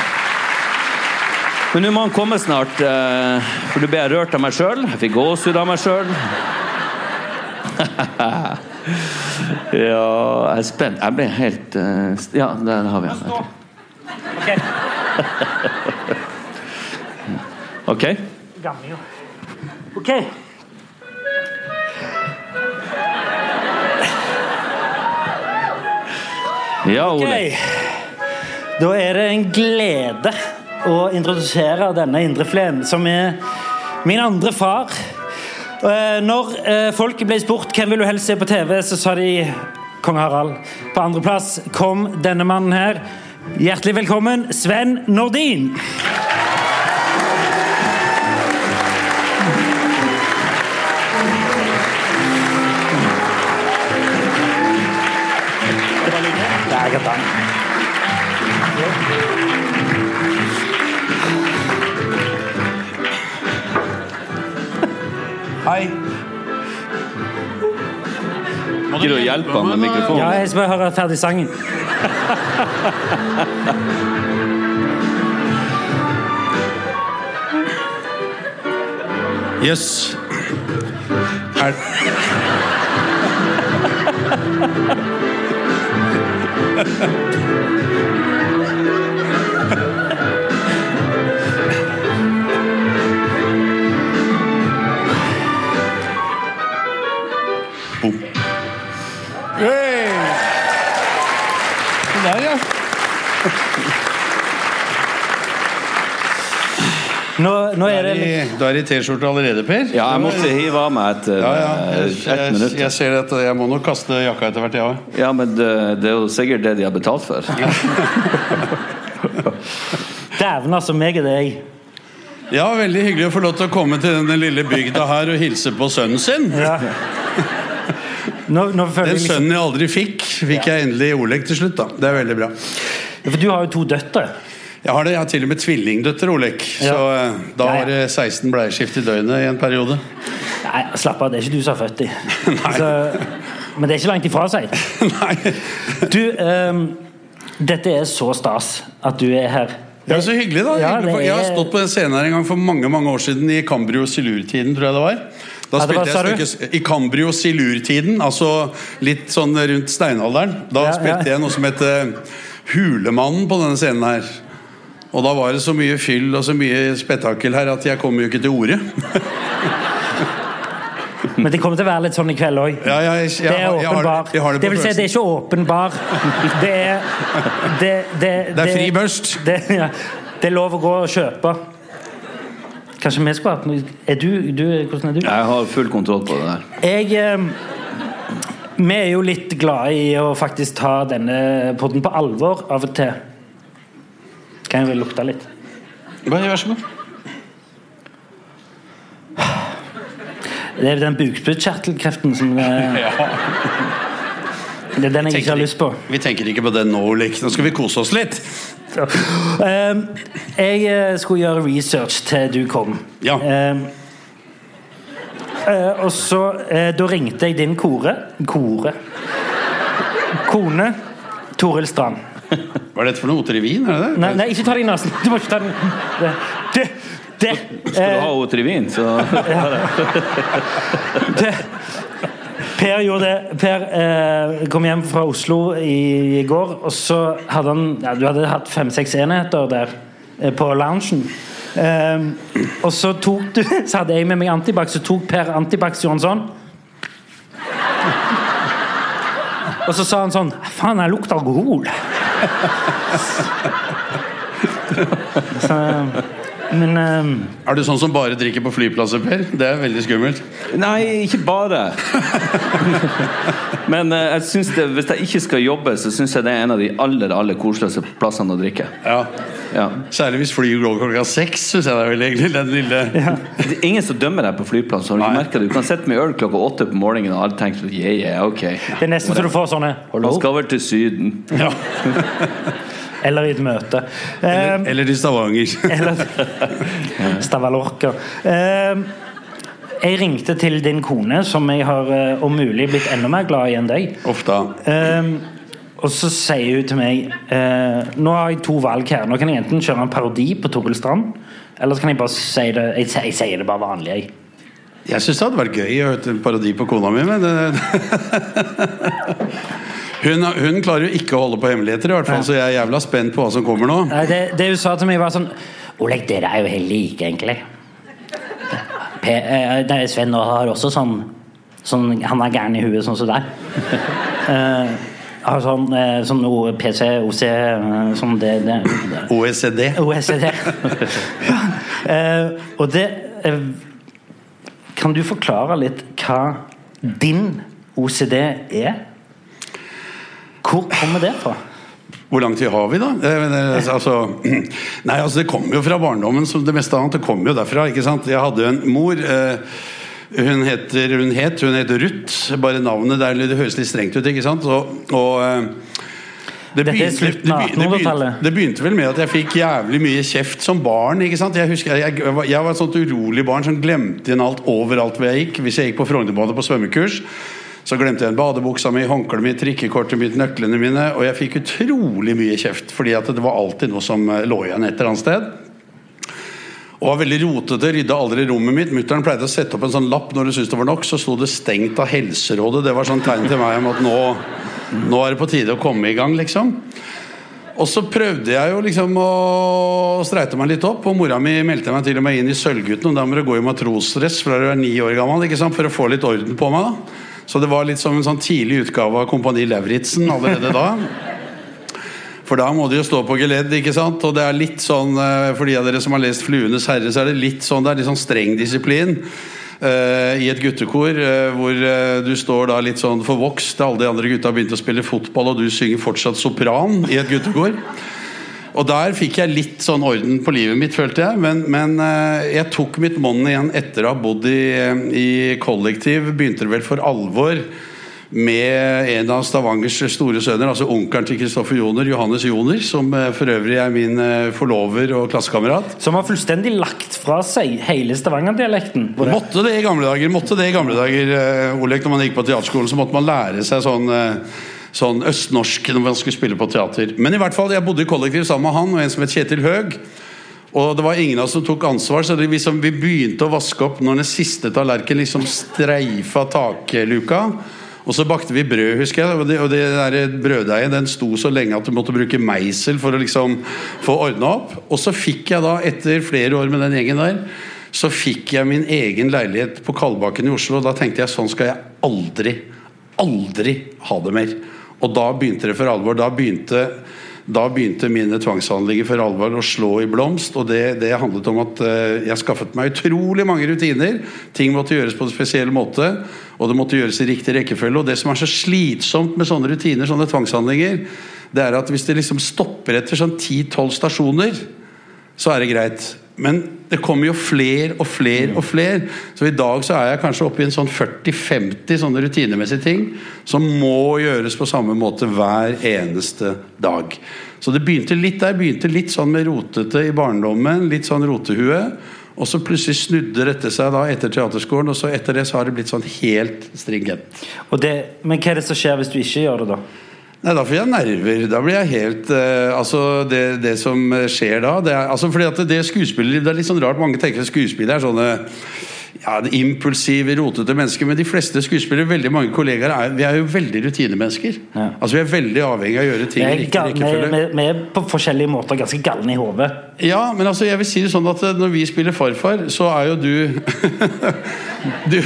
Men nå må han komme snart, eh, for nå ble jeg rørt av meg sjøl. Jeg fikk gåsehud av meg sjøl. Ja, jeg er spent. Jeg ble helt eh, Ja, der har vi han. Ok? Ok. Ja, Ole. Da er det en glede å introdusere denne indrefileten, som er min andre far. Eh, Når folk ble spurt hvem vil du helst se på TV, så sa de kong Harald. På andreplass kom denne mannen her. Hjertelig velkommen, Sven Nordin. Det jeg Hei. Gidder du å hjelpe ham med mikrofonen? Ja, jeg skal bare høre ferdig sangen. Jøss. Er Nå, nå Du er det i, du er i T-skjorte allerede, Per? Ja, jeg måtte hive av meg etter Ja, ja. eh, Jeg, jeg, minutt. jeg ser at jeg må nok kaste jakka etter hvert, jeg òg. Ja, men det, det er jo sikkert det de har betalt for. Dæven, altså. Meg er deg. Ja, veldig hyggelig å få lov til å komme til denne lille bygda her og hilse på sønnen sin. Ja. Nå, nå føler Den jeg liksom, sønnen jeg aldri fikk, fikk jeg endelig i Oleg til slutt. da Det er veldig bra. For du har jo to døtre. Jeg har det, jeg har til og med tvillingdøtter, Ja. Så eh, da var det 16 bleieskift i døgnet i en periode. Nei, slapp av, det er ikke du som er født i. Så, men det er ikke langt ifra seg. Nei. Du, um, dette er så stas at du er her. Det Ja, Så hyggelig, da. Ja, hyggelig, jeg har er- stått på den scenen her en gang for mange mange år siden, i Cambrio-silurtiden, tror jeg det var. Da Ja, var- spilte sa jeg stykke I Cambrio-silurtiden, altså litt sånn rundt steinalderen. Da Ja, spilte jeg noe som het Hulemannen på denne scenen her. Og da var det så mye fyll og så mye spetakkel her at jeg kom jo ikke til orde. Men det kommer til å være litt sånn i kveld òg. Ja, jeg, jeg, Det er jeg, jeg, har, åpenbar. jeg har det Det vil si, det er ikke åpenbar. Det er Det, det, Det er fri børst. Det, ja, det er lov å gå og kjøpe. Kanskje vi skulle hatt noe Er du, du Hvordan er du? Jeg har full kontroll på det der. Jeg eh, Vi er jo litt glade i å faktisk ta denne podden på alvor av og til. Kan jeg vel lukte litt? Bare Vær så god. Det er den bukspyttkjertelkreften som eh, Det er den jeg ikke har lyst på. Vi tenker ikke på det nå, Oleg. Nå skal vi kose oss litt. Eh, jeg eh, skulle gjøre research til du kom. Ja. Eh, og så uh, Da ringte jeg din kore Kore? Kone Toril Strand. Hva er dette for noe? Otrivin? Er det det? Nei, nei, ikke ta det i nesen! Du må ikke ta den Det, det, det, Skal du eh, ha Otrivin, så det Per gjorde det. Per eh, kom hjem fra Oslo i, i går, og så hadde han ja, Du hadde hatt fem-seks enheter der eh, på loungen. Eh, og så tok du Så hadde jeg med meg Antibac, så tok Per Antibac gjorde han sånn. Og så sa han sånn Faen, jeg lukter alkohol. Så, men um, Er du sånn som bare drikker på flyplasser, Per? Det er veldig skummelt. Nei, ikke bare. Men uh, jeg synes det, hvis jeg ikke skal jobbe, så syns jeg det er en av de aller aller koseligste plassene å drikke. Ja. Ja. Særlig hvis flyet går klokka seks, syns jeg det er veldig hyggelig. Den lille Det er ingen som dømmer deg på flyplass. Har du ikke merket det? Du kan sitte med øl klokka åtte på morgenen, og alle tenker yeah, yeah, ok. det er nesten så du får sånne Han skal vel til Syden. ja. Eller i et møte. Eh, Eller i Stavanger. Eller Stavalorca. Eh, jeg ringte til din kone, som jeg har eh, om mulig blitt enda mer glad i enn deg. Ofte. Eh, og så sier hun til meg eh, Nå har jeg to valg her. Nå kan jeg enten kjøre en parodi på Toril Strand, eller så kan jeg bare si det Jeg, jeg sier det bare vanlig, jeg. Jeg syns det hadde vært gøy å høre en parodi på kona mi, men det... hun, hun klarer jo ikke å holde på hemmeligheter, i hvert fall, så jeg er jævla spent på hva som kommer nå. Nei, Det, det hun sa til meg, var sånn Oleg, dere er jo helt like, egentlig. P, eh, nei, Sven har også sånn, sånn Han er gæren i huet, sånn som deg. Eh, har sånn, eh, sånn PC, OC Sånn det, det, det. OECD. OECD. ja. Eh, og det eh, Kan du forklare litt hva din OCD er? Hvor kommer det fra? Hvor lang tid har vi, da? Eh, eh, Altså, nei, altså Det kommer jo fra barndommen, som det meste annet. Det kommer jo derfra. ikke sant? Jeg hadde en mor. Eh, hun, heter, hun het hun heter Ruth. Bare navnet der det høres litt strengt ut. ikke sant? Og, og det begynte, det begynte- det begynte- 1800-tallet. det begynte vel med at jeg fikk jævlig mye kjeft som barn. Jeg husker, jeg, jeg var et sånt urolig barn som glemte igjen alt overalt hvor jeg gikk. Hvis jeg gikk på Frognerbadet på svømmekurs, så glemte jeg en badebuksa mi, håndkleet mitt, trikkekortet mitt, nøklene mine. Og jeg fikk utrolig mye kjeft, fordi det var alltid noe som eh, lå igjen et eller annet sted. Og var veldig rotete, rydda aldri rommet mitt. Mutter'n pleide å sette opp en sånn lapp når hun syntes det var nok, så sto det 'stengt av Helserådet'. Det var sånn tegn til meg om at nå, nå er det på tide å komme i gang, liksom. Og så prøvde jeg jo liksom å streite meg litt opp, og mora mi meldte meg til og med inn i Sølvgutten, og da må du gå i matrosdress fra du er ni år gammel, ikke sant, for å få litt orden på meg. da. Så det var litt som en sånn tidlig utgave av Kompani Lauritzen allerede da. For da må du jo stå på geledd, ikke sant? Og det er litt sånn, eh, for de av dere som har lest 'Fluenes herre', så er det litt sånn, det er litt sånn streng disiplin. Uh, I et guttekor uh, hvor uh, du står da litt sånn forvokst. Alle de andre gutta har begynt å spille fotball, og du synger fortsatt sopran i et guttekor. Og der fikk jeg litt sånn orden på livet mitt, følte jeg. Men, men eh, jeg tok mitt monn igjen etter å ha bodd i, i kollektiv. Begynte det vel for alvor med en av Stavangers store sønner, altså onkelen til Kristoffer Joner, Johannes Joner, som eh, for øvrig er min eh, forlover og klassekamerat. Som har fullstendig lagt fra seg hele Stavanger-dialekten. Måtte det i gamle dager, måtte det i gamle dager, Olek, når man gikk på teaterskolen, så måtte man lære seg sånn Sånn østnorsk når man skulle spille på teater. Men i hvert fall, jeg bodde i kollektiv sammen med han og en som het Kjetil Høeg. Og det var ingen av oss som tok ansvar, så liksom, vi begynte å vaske opp når den siste tallerkenen liksom streifa takluka. Og så bakte vi brød, husker jeg. Og det, og det der brøddeigen den sto så lenge at du måtte bruke meisel for å liksom få ordna opp. Og så fikk jeg da, etter flere år med den gjengen der, så fikk jeg min egen leilighet på Kalbakken i Oslo. Og da tenkte jeg sånn skal jeg aldri, aldri ha det mer. Og da begynte det for alvor. Da begynte da begynte mine tvangshandlinger for alvor å slå i blomst. Og det, det handlet om at eh, jeg skaffet meg utrolig mange rutiner. Ting måtte gjøres på en spesiell måte, og det måtte gjøres i riktig rekkefølge. Og det som er så slitsomt med sånne rutiner, sånne tvangshandlinger, det er at hvis det liksom stopper etter sånn 10-12 stasjoner, så er det greit. Men det kommer jo fler og fler og fler. Så i dag så er jeg kanskje oppe i en sånn 40-50 sånne rutinemessige ting som må gjøres på samme måte hver eneste dag. Så det begynte litt der, begynte litt sånn med rotete i barndommen, litt sånn rotehue. Og så plutselig snudde dette seg da etter teaterskolen, og så etter det så har det blitt sånn helt stringent. Det, men hva er det som skjer hvis du ikke gjør det, da? Nei, Da får jeg nerver. Da blir jeg helt uh, Altså, det, det som skjer da det er, altså fordi at det skuespiller Det er litt sånn rart. Mange tenker at skuespillere er sånne ja, impulsive, rotete mennesker. Men de fleste skuespillere, veldig mange kollegaer, er, vi er jo veldig rutinemennesker. Ja. Altså Vi er veldig avhengig av å gjøre ting Vi er, vi er på forskjellige måter ganske galne i hodet. Ja, men altså jeg vil si det sånn at eh, når vi spiller farfar, så er jo du Du,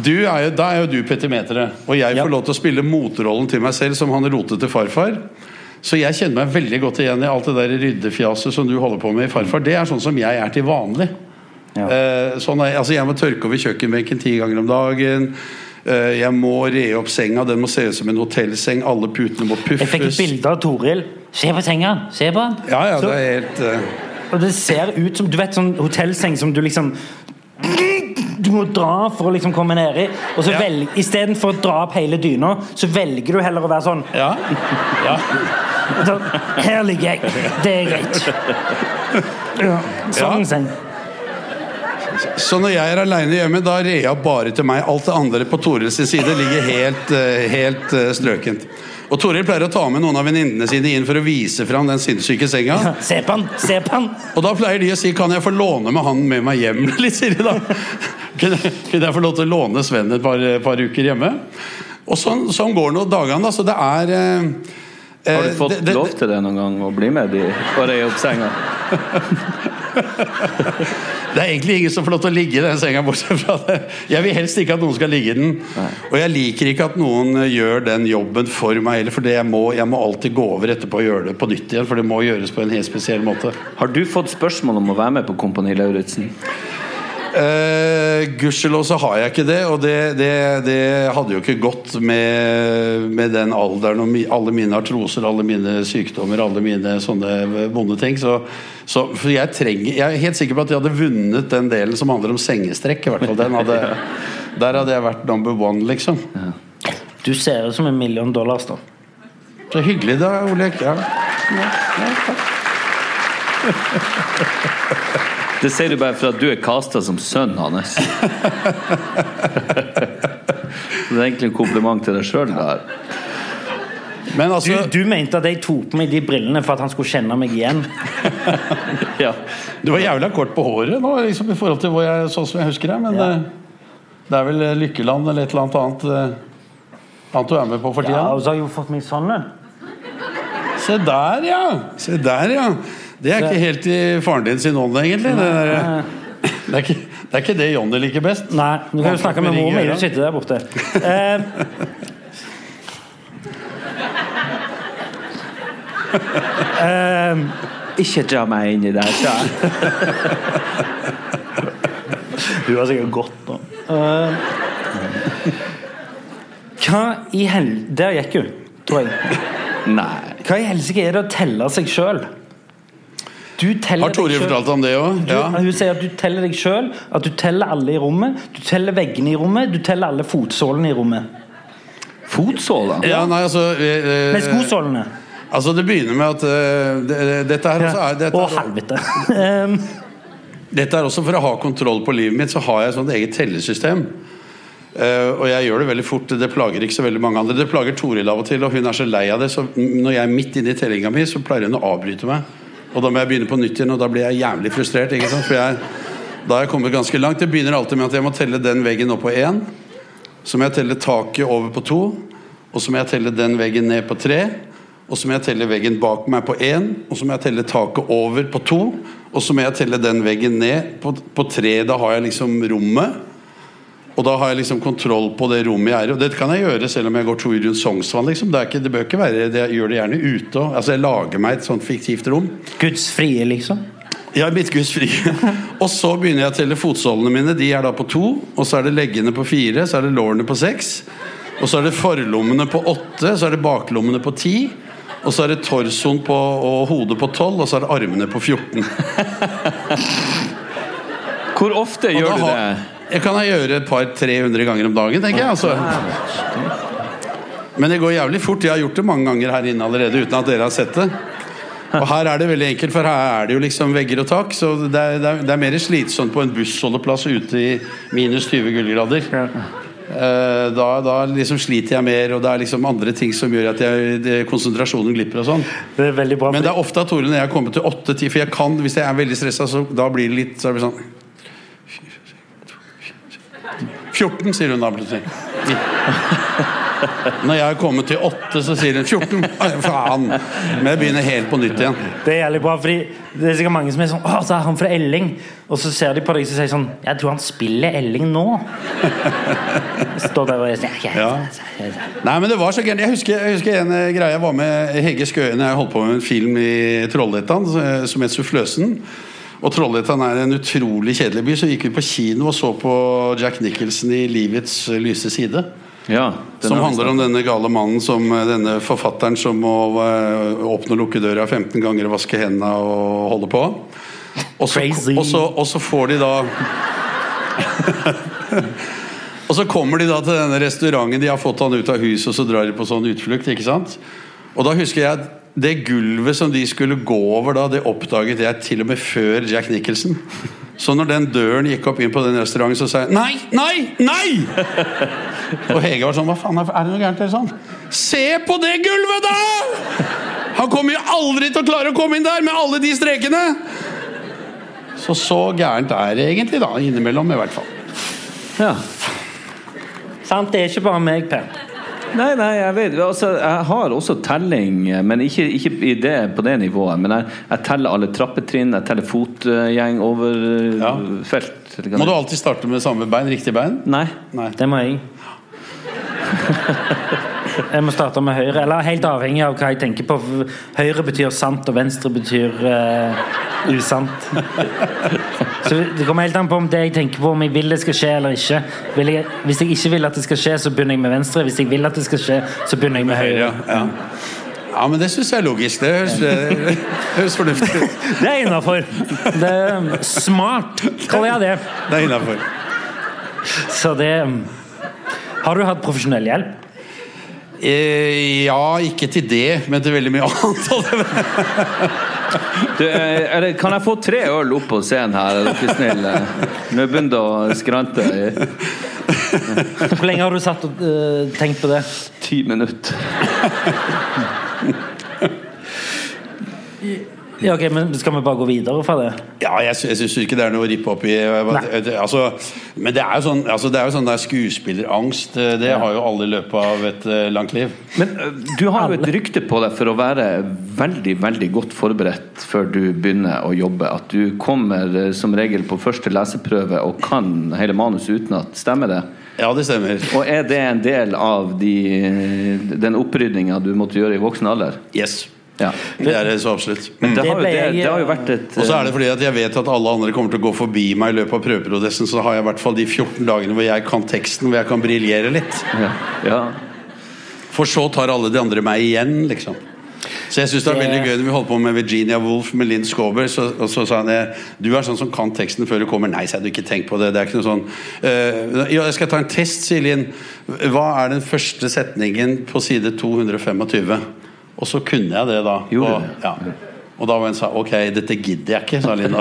du er jo, Da er jo du petimeteret. Og jeg får lov til å spille motrollen til meg selv som han rotete farfar. Så jeg kjenner meg veldig godt igjen i alt det der ryddefjaset som du holder på med i farfar. Det er sånn som jeg er til vanlig. Ja. Eh, sånn altså jeg må tørke over kjøkkenbenken ti ganger om dagen. Eh, jeg må re opp senga. Den må se ut som en hotellseng. Alle putene må puffes. Jeg fikk et bilde av Toril. Se på senga! Se på den! Ja, ja, Så- det er helt Uh... Og det ser ut som du vet sånn hotellseng som du liksom Du må dra for å liksom komme ned i. Og så Ja. velg, Istedenfor å dra opp hele dyna, så velger du heller å være sånn Ja. ja. så, Her ligger jeg. Det er greit. Ja, sånn Ja. seng. Så når jeg er aleine hjemme, da rer jeg bare til meg. Alt det andre på Torils side ligger helt, eh, helt eh, strøkent. Og Toril pleier å ta med noen av venninnene sine inn for å vise fram den sinnssyke senga. Se på han, Se på han Og da pleier de å si 'kan jeg få låne med han med meg hjem'? Litt, sier de da. Kunne, kunne jeg få lov til å låne Sven et par, par uker hjemme? Og sånn, sånn går nå dagene. da, Så det er eh, Har du eh, fått det- det- lov til det noen gang, å bli med de og reie opp senga? Det er egentlig ingen som får lov til å ligge i den senga, bortsett fra det. Jeg vil helst ikke at noen skal ligge i den. Og jeg liker ikke at noen eh, gjør den jobben for meg heller, for det jeg, må, jeg må alltid gå over etterpå og gjøre det på nytt igjen. For det må gjøres på en helt spesiell måte. Har du fått spørsmål om å være med på Kompani Lauritzen? Eh, Gudskjelov så har jeg ikke det, og det, det, det hadde jo ikke gått med, med den alderen og mi, alle mine artroser, alle mine sykdommer, alle mine sånne vonde ting. Så, så jeg trenger Jeg er helt sikker på at jeg hadde vunnet den delen som handler om sengestrekk. I hvert fall den hadde, Der hadde jeg vært number one, liksom. Du ser ut som en million dollars, da. Så hyggelig da, Olek. Ja. Ja, ja, takk. Det sier du bare for at du er casta som sønnen hans. Så det er egentlig en kompliment til deg sjøl. Men Du, altså du mente at jeg tok på meg de brillene for at han skulle kjenne meg igjen. Ja. Du var jævla kort på håret nå, liksom, i forhold til hvor jeg, sånn som jeg husker deg. Men Ja. eh, det er vel eh, Lykkeland eller et eller annet annet, eh, annet du er med på for Ja, og så har jeg jo fått meg sånn en. Se der, ja! Se der, ja! Det er ikke helt i faren din sin ånd, egentlig. Det er, det, er ikke, det er ikke det Johnny liker best. Nei, du kan jo snakke med mor mi. Hun sitter der borte. Eh, Ikke dra meg inn i det her. Du har sikkert gått nå. Eh, hva i hel... Der gikk hun, tror jeg. Nei. Hva i helsike er det å telle seg sjøl? Du teller Har Tore fortalt om det òg? Ja. Hun sier at du teller deg sjøl, at du teller alle i rommet. Du teller veggene i rommet, du teller alle fotsålene i rommet. Fotsåler? Ja, nei, altså eh, eh, skosålene. Altså, det begynner med at uh, det, dette her også er, dette, Å, helvete. Um, Dette er også for å ha kontroll på livet mitt, så har jeg et sånt eget tellesystem. Uh, og jeg gjør det veldig fort. Det plager ikke så veldig mange andre. Det plager Toril av og til, og hun er så lei av det. Så når jeg er midt inne i tellinga mi, så pleier hun å avbryte meg. Og da må jeg begynne på nytt igjen, og da blir jeg jævlig frustrert. Ikke sant? For jeg, da har jeg kommet ganske langt. Det begynner alltid med at jeg må telle den veggen opp på én. Så må jeg telle taket over på to. Og så må jeg telle den veggen ned på tre. Og så må jeg telle veggen bak meg på én. Og så må jeg telle taket over på to. Og så må jeg telle den veggen ned på, på tre. Da har jeg liksom rommet. Og da har jeg liksom kontroll på det rommet jeg er i. Og det kan jeg gjøre selv om jeg går tur rundt Sognsvann. Liksom. Det, ikke, det bør ikke være det. Jeg gjør det gjerne ute òg. Altså, jeg lager meg et sånt fiktivt rom. Guds frie, liksom. Ja, mitt Guds frie. og så begynner jeg å telle fotsålene mine. De er da på to. Og så er det leggene på fire. Så er det lårene på seks. Og så er det forlommene på åtte. Så er det baklommene på ti. Og så er det torsoen på, og hodet på tolv. Og så er det armene på 14. Hvor ofte Og gjør du har- det? Jeg kan jeg gjøre et par-300 ganger om dagen, tenker jeg. Altså. Men det går jævlig fort. Jeg har gjort det mange ganger her inne allerede uten at dere har sett det. Og her er det veldig enkelt, for her er det jo liksom vegger og tak. Så det er, det er, det er mer slitsomt på en bussholdeplass ute i minus 20 kuldegrader. Eh, Da, da liksom sliter jeg mer, og det er liksom andre ting som gjør at jeg, det, konsentrasjonen glipper og sånn. Det er veldig bra. Men det er ofte at Tore, når jeg kommer til 8-10 For jeg kan, hvis jeg er veldig stressa, så da blir det litt Så er det sånn 14, sier hun da plutselig. Når jeg er kommet til 8, så sier hun 14. Faen! Men jeg begynner helt på nytt igjen. Det er jævlig bra, fordi det er sikkert mange som er sånn Å, så er han fra Elling. Og så ser de på deg og sier sånn Jeg tror han spiller Elling nå. Står der og er sånn ja. Nei, men det var så gærent. Jeg husker, jeg husker en eh, greie. Jeg var med Hegge Skøyen. Jeg holdt på med en film i Trollhättan eh, som het Suffløsen. Og Trollhättan er en utrolig kjedelig by, så gikk vi på kino og så på Jack Nicholson i 'Livets lyse side'. Ja, Som handler om denne gale mannen som eh, denne forfatteren som må eh, åpne og lukke døra 15 ganger og vaske hendene og holde på. Og så, Crazy. og så, og så får de da Og så kommer de da til denne restauranten, de har fått han ut av huset, og så drar de på sånn utflukt. ikke sant? Og da husker jeg det gulvet som de skulle gå over da, det oppdaget jeg til og med før Jack Nicholson. Så når den døren gikk opp inn på den restauranten, så sa jeg nei, nei, nei! Og Hege var sånn Hva faen, er det noe gærent? Eller sånn? Se på det gulvet, da! Han kommer jo aldri til å klare å komme inn der med alle de strekene! Så så gærent er det egentlig, da. Innimellom, i hvert fall. Ja. Sant? Det er ikke bare meg, Per. Nei, nei, jeg vet altså, Jeg har også telling, men ikke, ikke i det, på det nivået. Men jeg, jeg teller alle trappetrinn, jeg teller fotgjeng over Ja. felt. Må du alltid starte med samme bein? Riktig bein? Nei. Nei. Det må jeg. Jeg må starte med høyre. Eller helt avhengig av hva jeg tenker på. Høyre betyr sant, og venstre betyr eh, usant. Så det kommer helt an på om det jeg tenker på, om jeg vil det skal skje eller ikke. Vil jeg, hvis jeg ikke vil at det skal skje, så begynner jeg med venstre. Hvis jeg vil at det skal skje, så begynner jeg med høyre. Ja, ja. ja men det syns jeg er logisk. Det høres, det høres fornuftig ut. Det er innafor. Smart, kaller jeg det. Det er innafor. Så det Har du hatt profesjonell hjelp? Eh, ja, ikke til det, men til veldig mye annet. Du, eh, er det, kan jeg få tre øl opp på scenen her, er dere snille? Nå begynner det å skrante Hvor lenge har du satt og uh, tenkt på det? ti minutter. Ja, ok, men Skal vi bare gå videre fra det? Ja, jeg, sy- jeg syns ikke det er noe å rippe opp i. Altså, men det er jo sånn, altså, det er jo sånn der skuespillerangst. eh, Det har jo alle i løpet av et uh, langt liv. Men uh, du har jo et rykte på deg for å være veldig veldig godt forberedt før du begynner å jobbe. At du kommer uh, som regel på første leseprøve og kan hele manuset utenat. Stemmer det? Ja, det stemmer. Og er det en del av de, den opprydninga du måtte gjøre i voksen alder? Yes. Ja. Det er det så absolutt. Men det, Det har jo, det, det har jo vært et Og så er det fordi at jeg vet at alle andre kommer til å gå forbi meg i løpet av prøveprosessen, så har jeg i hvert fall de 14 dagene hvor jeg kan teksten, hvor jeg kan briljere litt. ja, ja. For så tar alle de andre meg igjen, liksom. Så jeg synes det er veldig gøy når vi holdt på med Virginia Woolf med Linn Skåber, så, og så sa han jeg, du er sånn som kan teksten før du kommer. Nei, sa jeg, du ikke tenk på det. Det er ikke noe sånn uh, Ja, jeg skal ta en test, sier Linn. Hva er den første setningen på side 225? Og så kunne jeg det, da. Gjorde Og, det? ja. og da var hun sa ok, dette gidder jeg ikke, sa Linn.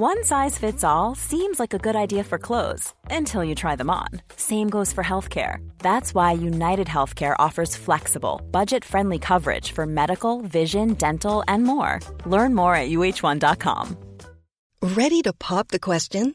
One size fits all seems like a good idea for clothes until you try them on. Same goes for healthcare. That's why United Healthcare offers flexible, budget friendly coverage for medical, vision, dental, and more. Learn more at uh1.com. Ready to pop the question?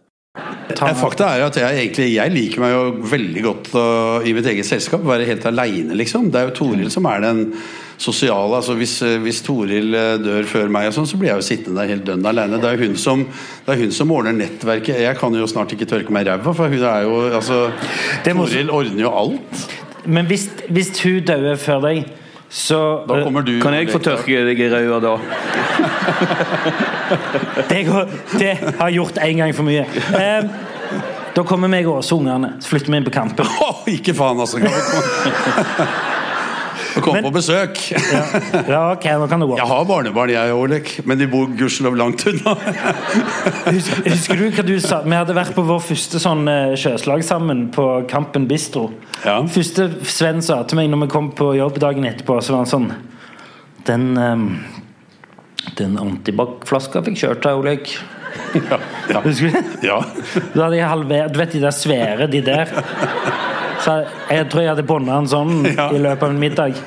Fakta er jo at jeg egentlig jeg liker meg jo veldig godt uh, i mitt eget selskap. Være helt aleine, liksom. Det er jo Toril som er den sosiale. altså Hvis, hvis Toril eh, dør før meg, og sånn, så blir jeg jo sittende der helt dønn aleine. Det er hun som, det er hun som ordner nettverket. Jeg kan jo snart ikke tørke meg i ræva, for hun er jo altså Toril ordner jo alt. Men hvis, hvis hun dør før deg, Så eh, du Kan jeg få tørke deg i røya da? det, går, det har jeg gjort én gang for mye. Eh, da kommer meg og Åse ungene. Så flytter vi inn på Kampen. Åh, ikke faen, altså! Komme- Kom Men- på besøk. Ja, ok, nå kan det gå. Jeg har barnebarn, jeg, òg, men de bor gudskjelov langt unna. Husker, husker du hva du sa? Vi hadde vært på vår første sånn eh, sjøslag sammen på Kampen Bistro. Ja. Første Sven sa til meg når vi kom på jobb dagen etterpå, så var han sånn Den um, Den antibac-flaska fikk kjørt deg, Oleg. Ja, ja. Husker du ja. Da hadde jeg halvert Du vet de der svære, de der? Så jeg tror jeg hadde bånda en sånn Ja. i løpet av en middag.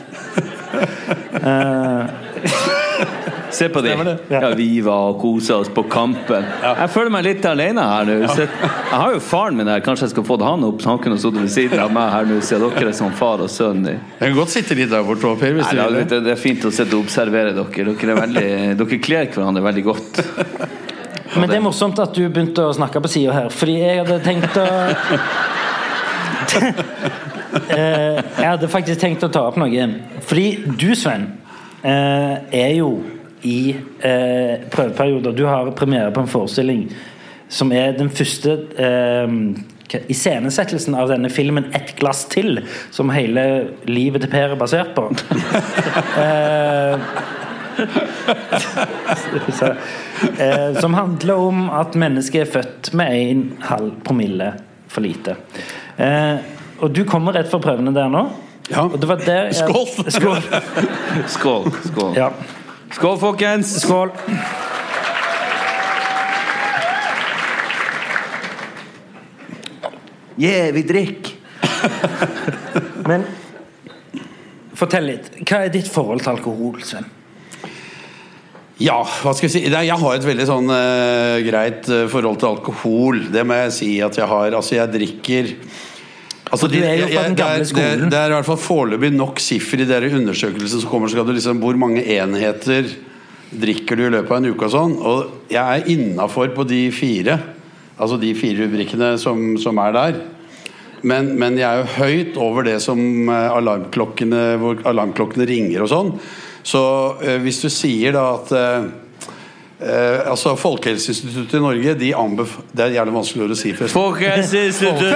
Se på dem. Ja. Ja, vi var og kosa oss på Kampen. Jeg føler meg litt alene her nå. Jeg har jo faren min her, kanskje jeg skal få han opp, så han kunne sittet ved siden av meg her nå, siden dere er som far og sønn. Jeg kan godt sitte litt der borte òg, Per. Hvis Nei, du vil. det, det er fint å sitte og observere dere. Dere, er veldig, dere kler hverandre veldig godt. Men det er morsomt at du begynte å snakke på sida her, fordi jeg hadde tenkt å Jeg hadde faktisk tenkt å ta opp noe. Fordi du, Sven, eh, er jo i eh, prøveperioder. Du har premiere på en forestilling som er den første eh, iscenesettelsen av denne filmen 'Ett glass til', som hele livet til Per er basert på. Eh, eh, som handler om at mennesket er født med en halv promille for lite. Eh, og du kommer rett fra prøvene der nå. Ja. Og det var der jeg, Skål! Skål! Skål. Skål, Ja. skål folkens! Skål. Yeah, vi drikker! Men fortell litt. Hva er ditt forhold til alkohol, Sven? Ja, hva skal jeg si Jeg har et veldig sånn uh, greit eh, forhold til alkohol. Det må jeg si at jeg har. Altså, jeg drikker Altså, er jo fra den det er- gamle skolen. Det, det er i hvert fall foreløpig nok siffer i dere undersøkelsen som kommer. Skal du liksom, Hvor mange enheter drikker du i løpet av en uke og sånn? Og jeg er innafor på de fire. Altså de fire rubrikkene som, som er der. Men, men jeg er jo høyt over det som eh, alarmklokkene, hvor alarmklokkene ringer og sånn. Så eh, hvis du sier da at eh, eh, altså Folkehelseinstituttet i Norge de anbef... Det er jævlig vanskelig å si. Folkehelseinstituttet!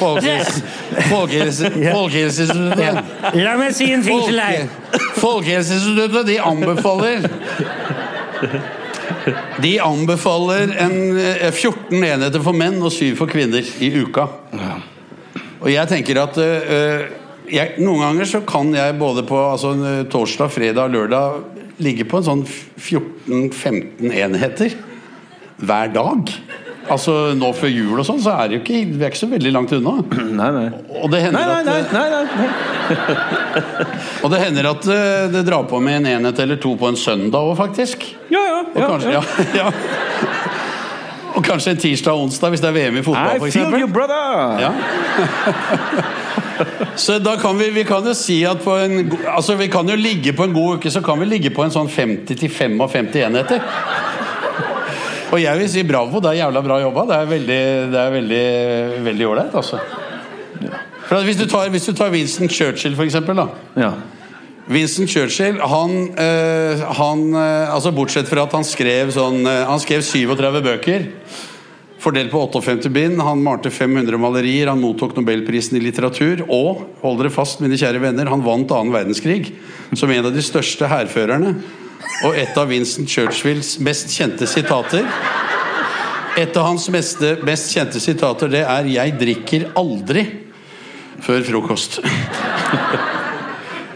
Folkehelse- Folkehelse- Folkehelseinstituttet La meg si en ting til deg. Folkehelseinstituttet, de anbefaler De anbefaler en, eh, 14 enheter for menn og 7 for kvinner i uka. Og jeg tenker at eh, jeg, Noen ganger så kan jeg både på altså, torsdag, fredag og lørdag ligge på en sånn 14-15 enheter hver dag. Altså Nå før jul og sånn, så er det jo ikke, vi er ikke så veldig langt unna. Nei, nei. Og det hender Nei, nei, at nei. Og det hender at eh, det drar på med en enhet eller to på en søndag òg, faktisk. Ja, ja. Og ja, kanskje, ja. ja. Og kanskje en tirsdag og onsdag hvis det er VM i fotball, I for feel you, brother! Ja. Så da kan vi, vi kan jo si at på en Altså vi kan jo ligge på en god uke, så kan vi ligge på en sånn 50-55 enheter. Og jeg vil si bravo, det er jævla bra jobba. Det er veldig Det er veldig veldig ålreit, altså. For hvis, du tar, hvis du tar Winston Churchill, for eksempel, da. Ja. Winston Churchill, han, øh, han øh, Altså Bortsett fra at han skrev sånn øh, Han skrev 37 bøker. Fordelt på 58 bind. Han malte 500 malerier. Han mottok Nobelprisen i litteratur. Og, hold dere fast, mine kjære venner, han vant annen verdenskrig som en av de største hærførerne. Og et av Vincent Churchills mest kjente sitater Et av hans mest, mest kjente sitater, det er 'Jeg drikker aldri før frokost'.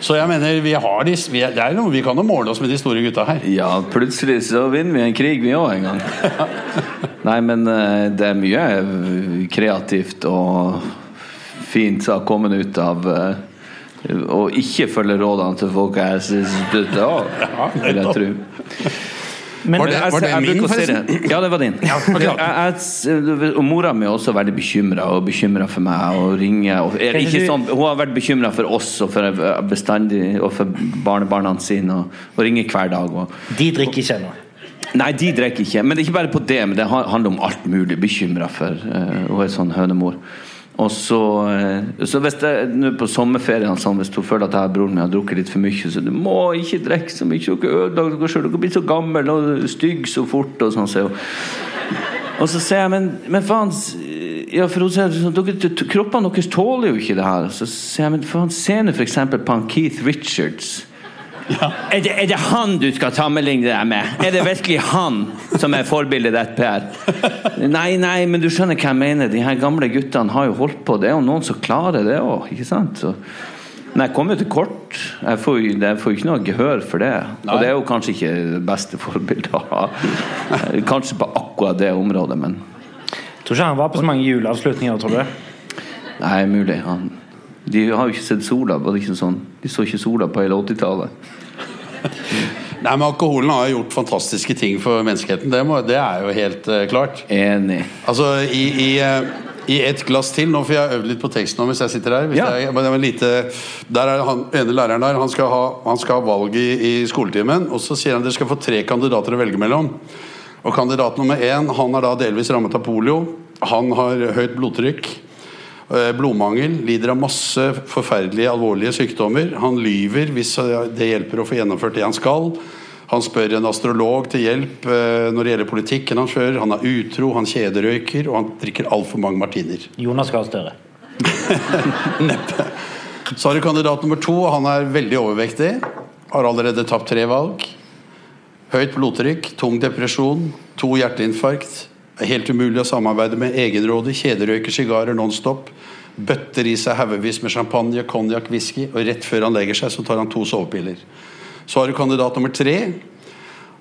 Så jeg mener, vi har de, vi, er, det er noe, vi kan jo måle oss med de store gutta her. ja, plutselig så vinner vi en krig, vi òg, en gang. Nei, men eh, det er mye eh, kreativt og fint som har kommet ut av eh, å ikke følge rådene til Folkehelseinstituttet òg, vil jeg tro. Men, Var det- var det jeg min, forresten? Ja, det var din. Ja, Jeg- jeg- og mora mi er også veldig bekymra og bekymra for meg. Og ringer, og, er ikke sånn, hun har vært bekymra for oss og for bestandig Og for barnebarna sine. Og, og ringer hver dag. Og, de drikker ikke ennå. Nei, de drikker ikke. Men det er ikke bare på det, men det handler om alt mulig. Bekymra for uh, Hun er sånn hønemor. Og så, uh, så hvis det nå på sommerferien sånn, Hvis hun føler at jeg og broren min har drukket litt for mye, så du må ikke drikke så mye. Dere ødelegger dere sjøl, Dere blir så gamle og stygge så fort. Og sånn, så. Og så sier jeg, men, men faen ja, for hun sier sånn, dere, Kroppene deres tåler jo ikke det her. Så sier jeg, men faen, se nå f.eks. på Keith Richards. Er, det, er det han du skal sammenligne deg med? Er det virkelig han som er forbildet ditt, Per? Nei, nei, men du skjønner hva jeg mener. De her gamle guttene har jo holdt på. Det er jo noen som klarer det òg, ikke sant? Så, men jeg kommer jo til kort. Jeg får, jeg får ikke noe gehør for det. Og det er jo kanskje ikke det beste forbildet å ha. Kanskje på akkurat det området, men Tror ikke han var på så mange juleavslutninger, tror du? Nei, mulig. Han, de har jo ikke sett sola. Var det ikke sånn? De så ikke sola på hele 80-tallet. Nei, men Alkoholen har jo gjort fantastiske ting for menneskeheten. Det, må, det er jo helt uh, klart. Enig. Altså, i, i, uh, i et glass til Nå får jeg øvd litt på teksten hvis jeg sitter her. Ja. jeg, men lite, der er han ene læreren der. Han skal ha, han skal ha valg i, i skoletimen. Og så sier han dere skal få tre kandidater å velge mellom. Og kandidat nummer én han er da delvis rammet av polio. Han har høyt blodtrykk. Eh, Blodmangel, lider av masse forferdelige, alvorlige sykdommer. Han lyver hvis eh, det hjelper å få gjennomført det han skal. Han spør en astrolog til hjelp eh, når det gjelder politikken han fører. Han er utro, han kjederøyker, og han drikker altfor mange martiner. Jonas Gahr Støre. Neppe. Så har du kandidat nummer to. Han er veldig overvektig. Har allerede tapt tre valg. Høyt blodtrykk, tung depresjon, to hjerteinfarkt. Helt umulig å samarbeide med. Egenrådig, kjederøyker sigarer nonstop. Bøtter i seg haugevis med champagne, konjakk, whisky. Og rett før han legger seg, så tar han to sovepiller. Så har du kandidat nummer tre.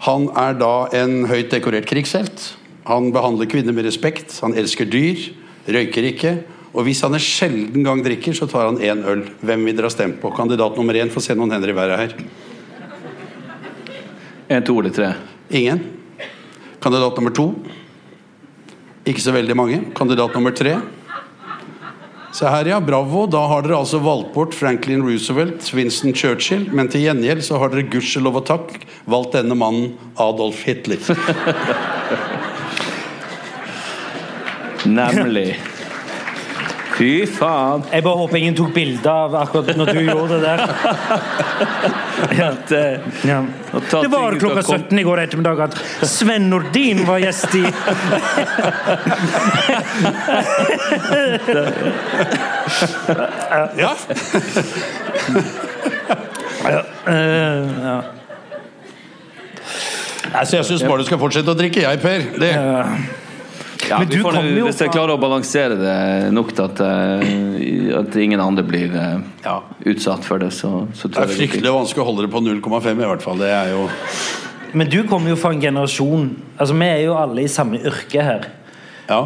Han er da en høyt dekorert krigshelt. Han behandler kvinner med respekt. Han elsker dyr. Røyker ikke. Og hvis han en sjelden gang drikker, så tar han én øl. Hvem vil dere ha stemt på? Kandidat nummer én. Få se noen hender i været her. En, to eller tre. Ingen. Kandidat nummer to. Ikke så veldig mange. Kandidat nummer tre. Se her, ja. Bravo. Da har dere altså valgt bort Franklin Roosevelt, Winston Churchill, men til gjengjeld så har dere gudskjelov og takk valgt denne mannen Adolf Hitler. Nemlig. Fy faen. Jeg bare håper ingen tok bilde av akkurat når du gjorde det der. At, uh, Ja. Det var klokka 17 i går ettermiddag at Sven Nordin var gjest i Ja, Uh, ja. altså Jeg syns bare du skal fortsette å drikke, jeg, Per. Det. Ja, Men vi du får, kommer jo hvis jeg klarer å balansere det nok til at, eh, at ingen andre blir eh, Ja. utsatt for det, så, så Det tror jeg det er fryktelig vanskelig å holde det på 0,5 i hvert fall. Det er jo Men du kommer jo fra en generasjon Altså Vi er jo alle i samme yrke her. Ja.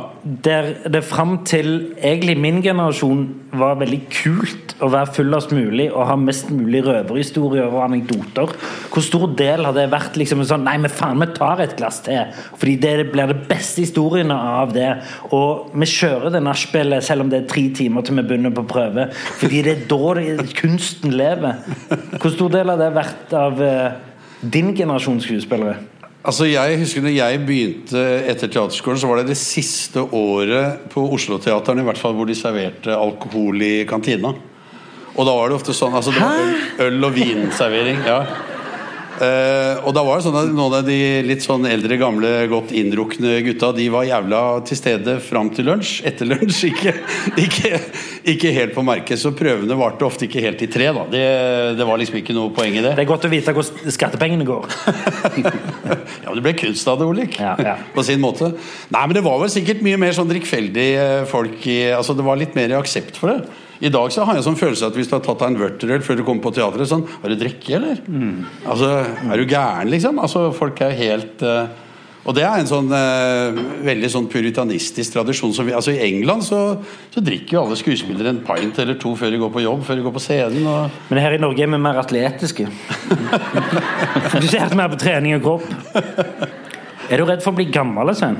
Der det fram til egentlig min generasjon var veldig kult å være fullest mulig og ha mest mulig røverhistorier og anekdoter. Hvor stor del har det vært liksom sånn Nei, men faen, vi tar et glass til. Fordi det blir det beste historiene av det. Og vi kjører det nachspielet selv om det er tre timer til vi begynner på prøve. Fordi det er da kunsten lever. Hvor stor del har det vært av eh, din generasjons skuespillere? Altså jeg husker når jeg begynte etter teaterskolen, så var det det siste året på Oslo-teateren i hvert fall hvor de serverte alkohol i kantina. Og da var det ofte sånn altså det var øl, øl og vinservering. Ja. Eh, og da var det sånn at noen av de litt sånn eldre, gamle, godt innrukne gutta De var jævla til stede fram til lunsj. Etter lunsj, ikke, ikke, ikke helt på merket. Så prøvene varte ofte ikke helt i tre. da Det, det var liksom ikke noe poeng i det. Det er godt å vite hvor skattepengene går. Ja, men det ble kunst av det, Olik. Ja, ja. På sin måte. Nei, men det var vel sikkert mye mer sånn drikkfeldige folk i Altså, det var litt mer aksept for det. I dag så har jeg sånn følelse at hvis du har tatt deg en vørterøl før du kommer på teatret sånn Har du drikke, eller? Altså, er du gæren, liksom? Altså, folk er jo helt uh, og det er en sånn eh, veldig sånn puritanistisk tradisjon. Som vi, altså I England så, så drikker jo alle skuespillere en pint eller to før de går på jobb, før de går på scenen. Og, Men her i Norge er vi mer atletiske. Fokusert mer på trening og kropp. Er du redd for å bli gammel, Svein?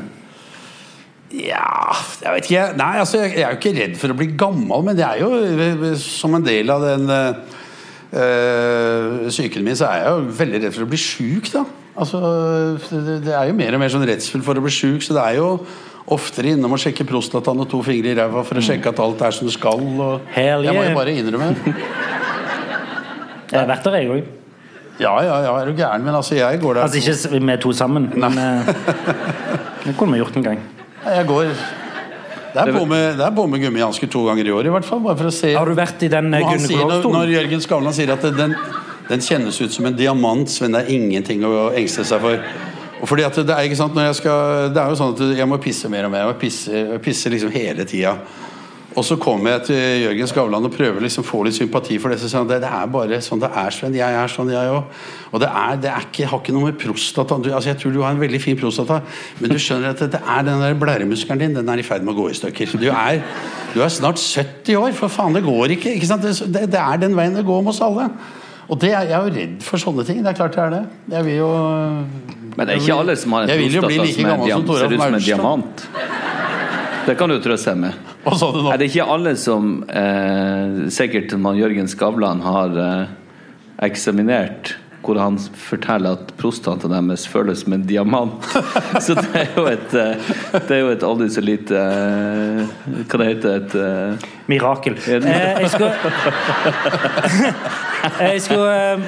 Ja, jeg vet ikke. Nei, altså, jeg, jeg er jo ikke redd for å bli gammel, men det er jo som en del av den øh, psyken min, så er jeg jo veldig redd for å bli sjuk, da. Altså, det, det er jo mer og mer sånn redsel for å bli sjuk, så det er jo oftere innom og sjekke prostataen og to fingre i ræva for å sjekke at alt er som det skal. Og Hell jeg må jo bare innrømme. Jeg har vært der, jeg òg. Ja, ja, ja, er du gæren? Men altså, jeg går der Altså ikke vi to sammen, men eh, det kunne vi gjort en gang. Jeg går Det er på med, det er på med gummihansker to ganger i år, i hvert fall. Bare for å se Har du vært i den eh, Når, sier, når, når? Jørgen Skavlan sier at det- den, den kjennes ut som en diamant, Sven, det er ingenting å engste seg for. Og fordi at det er ikke sant, når jeg skal Det er jo sånn at jeg må pisse mer og mer. Jeg må pisse, jeg pisser liksom hele tida. Og så kommer jeg til Jørgen Skavlan og prøver liksom få litt sympati for det. Så sier han det, det er bare sånn det er, Sven. Jeg er sånn, jeg òg. Og det, er, det er ikke, har ikke noe med prostata du, altså Jeg tror du har en veldig fin prostata, men du skjønner at det, det er den der blæremuskelen din. Den er i ferd med å gå i stykker. Du er, du er snart 70 år. For faen, det går ikke. ikke sant? Det, det, er den veien det går med oss alle. Og det er, jeg er jo redd for sånne ting. Det er klart det er det. Jeg vil jo Men det er ikke alle som har en prostata like som er gammel som som en diamant. Det kan du trøste deg med. Hva sa du nå? Er det ikke alle som eh, Sikkert man Jørgen Skavlan har eh, eksaminert hvor han forteller at prostata deres føles som en diamant. Så det er jo et eh, Det er jo et aldri så lite eh, Hva det heter et eh, Mirakel. En- Eh, jeg skulle Jeg skulle eh,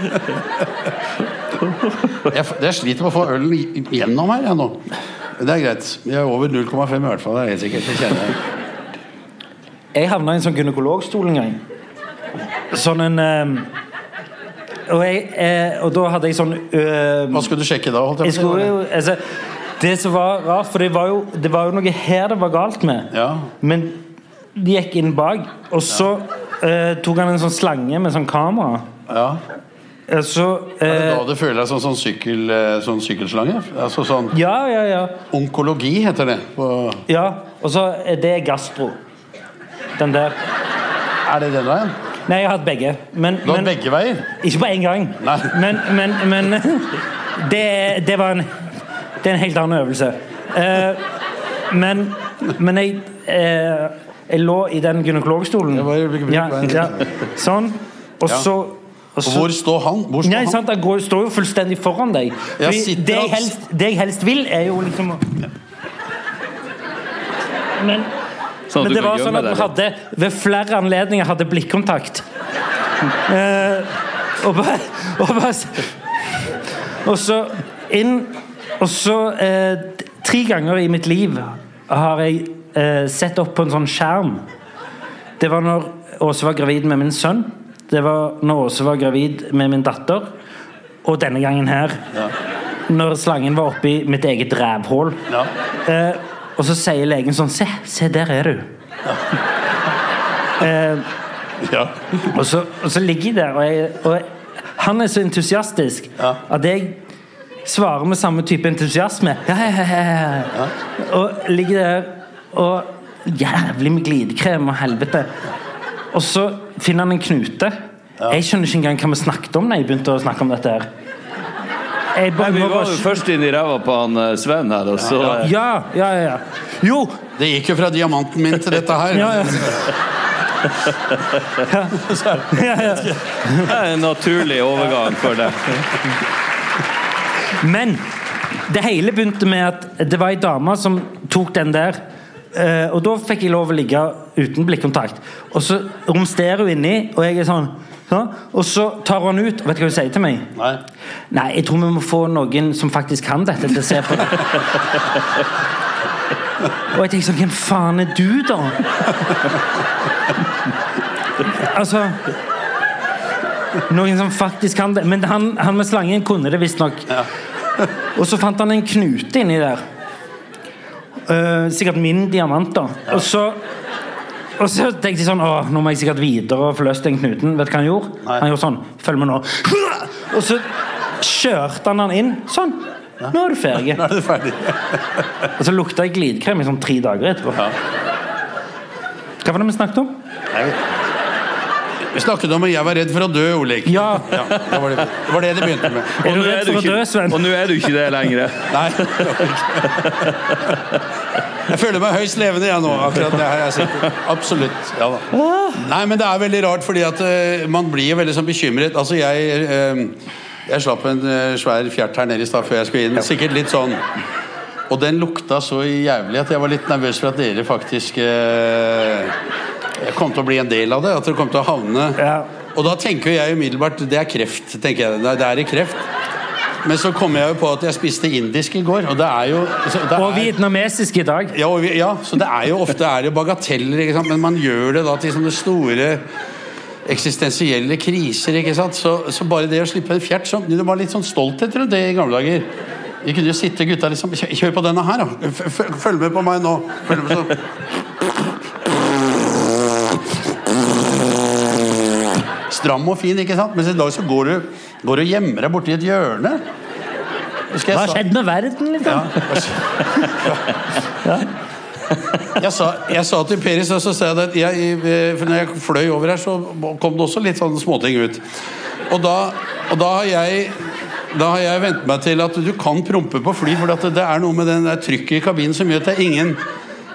Jeg, jeg sliter med å få ølen gjennom her, jeg nå. Det er greit. Vi er over 0,5 i hvert fall. Det er helt sikkert. Det kjenner jeg. Jeg havna i en sånn gynekologstol en gang. Sånn en eh, og, jeg, eh, og da hadde jeg sånn eh, Hva skulle du sjekke da? Holdt jeg jeg på å skulle si? jo, altså, Det som var rart, for det var, jo, det var jo noe her det var galt med. Ja. Men de gikk inn bak, og så eh, tok han en sånn slange med sånn kamera. ja. Eh, Så Er det eh, da du føler deg som sånn, sykkel, eh, sånn sykkelslange? Altså sånn Ja, ja, ja. Onkologi heter det. På, ja. Og så er det gastro. Den der. er det den veien? Nei, jeg har hatt begge. Men, Du har men begge veier? Ikke på én gang. Nei. Men, men, men det, det var en Det er en helt annen øvelse. Eh, men men jeg eh, Jeg lå i den gynekologstolen. Ja, ja. Sånn. Og så og hvor står han? Hvor står Nei, sant, Han går, står jo fullstendig foran deg. Ja, det, jeg helst, det jeg helst vil, er jo liksom Men, Sånn men det var sånn at vi hadde ved flere anledninger hadde blikkontakt. Eh, og bare, og bare Og så inn Og så eh, Tre ganger i mitt liv har jeg eh, sett opp på en sånn skjerm. Det var når Åse var gravid med min sønn. Det var når Åse var gravid med min datter. Og denne gangen her. Når slangen var oppi mitt eget rævhull. Ja. Eh, og så sier legen sånn Se, se der er du. eh, Ja. og, så, og så ligger jeg der, og, jeg, og han er så entusiastisk Ja. at jeg svarer med samme type entusiasme. Ja, ja, ja, ja, ja. Og ligger der og Jævlig med glidekrem og helvete. Og så finner han en knute. Jeg skjønner ikke engang hva vi snakket om da jeg begynte å snakke om dette. her Nei, bare, vi var jo først inn i ræva på han eh, Sven her, og så ja, ja, ja, ja. Jo! Det gikk jo fra diamanten min til dette her. Ja, ja. ja, ja. Det er en naturlig overgang for det. Men det hele begynte med at det var ei dame som tok den der. eh, og da fikk jeg lov å ligge uten blikkontakt. Og så romsterer hun inni, og jeg er sånn. Sånn og så tar hun ut. Vet du hva hun sier til meg? Nei. Nei, jeg tror vi må få noen som faktisk kan dette, til å se på det. Og jeg tenker sånn Hvem faen er du, da? Altså Noen som faktisk kan det. Men han, han med slangen kunne det visstnok. Og så fant han en knute inni der. Uh, sikkert min diamant, da. Og så og så tenkte jeg sånn Å, nå må jeg sikkert videre og få løst den knuten. Vet du hva han gjorde? Nei. Han gjorde sånn. Følg med nå. Og så kjørte han den inn. Sånn. Nå er du ferdig. Nå er du ferdig. Og så lukta jeg glidekrem i sånn tre dager etterpå. Hva var det vi snakket om? Vi snakket om at jeg var redd for å dø, Olek. Ja. Ja, det, var det. det var det det begynte med. Er du er redd du for å ikke- dø, Sven? Og nå er du ikke det lenger. Nei. Jeg føler meg høyst levende, jeg nå. Akkurat det her jeg sitter. Absolutt. Ja. Nei, men det er veldig rart, fordi at uh, man blir veldig sånn bekymret. Altså, jeg uh, Jeg slapp en uh, svær fjert her nede i stad før jeg skulle inn. Sikkert litt sånn Og den lukta så jævlig at jeg var litt nervøs for at dere faktisk kom til å bli en del av det. At dere kom til å havne Ja. Og da tenker jeg umiddelbart det er kreft. tenker jeg, Det er i kreft. Men så kom jeg jo på at jeg spiste indisk i går, og det er jo det Og er- vietnamesisk i dag. ja, og vi- ja, så det er jo ofte er det bagateller, men man gjør det da til sånne store eksistensielle kriser. ikke sant? Så, så bare det å slippe en fjert så, Det var litt sånn stolthet rundt det i gamle dager. Vi kunne jo sitte gutta liksom Kjør på denne her, da. Følg med på meg nå. Følg med så. Stram og fin, ikke sant? Mens i dag så går du, går du og gjemmer deg borti et hjørne. Hva har skjedd med verden, liksom? jeg sa, jeg sa til Peris, så sa jeg at jeg, for når jeg fløy over her, så kom det også litt sånne småting ut. Og da, og da har jeg da har jeg vent meg til at du kan prompe på fly, for det er noe med den der trykket i kabinen som gjør at det er ingen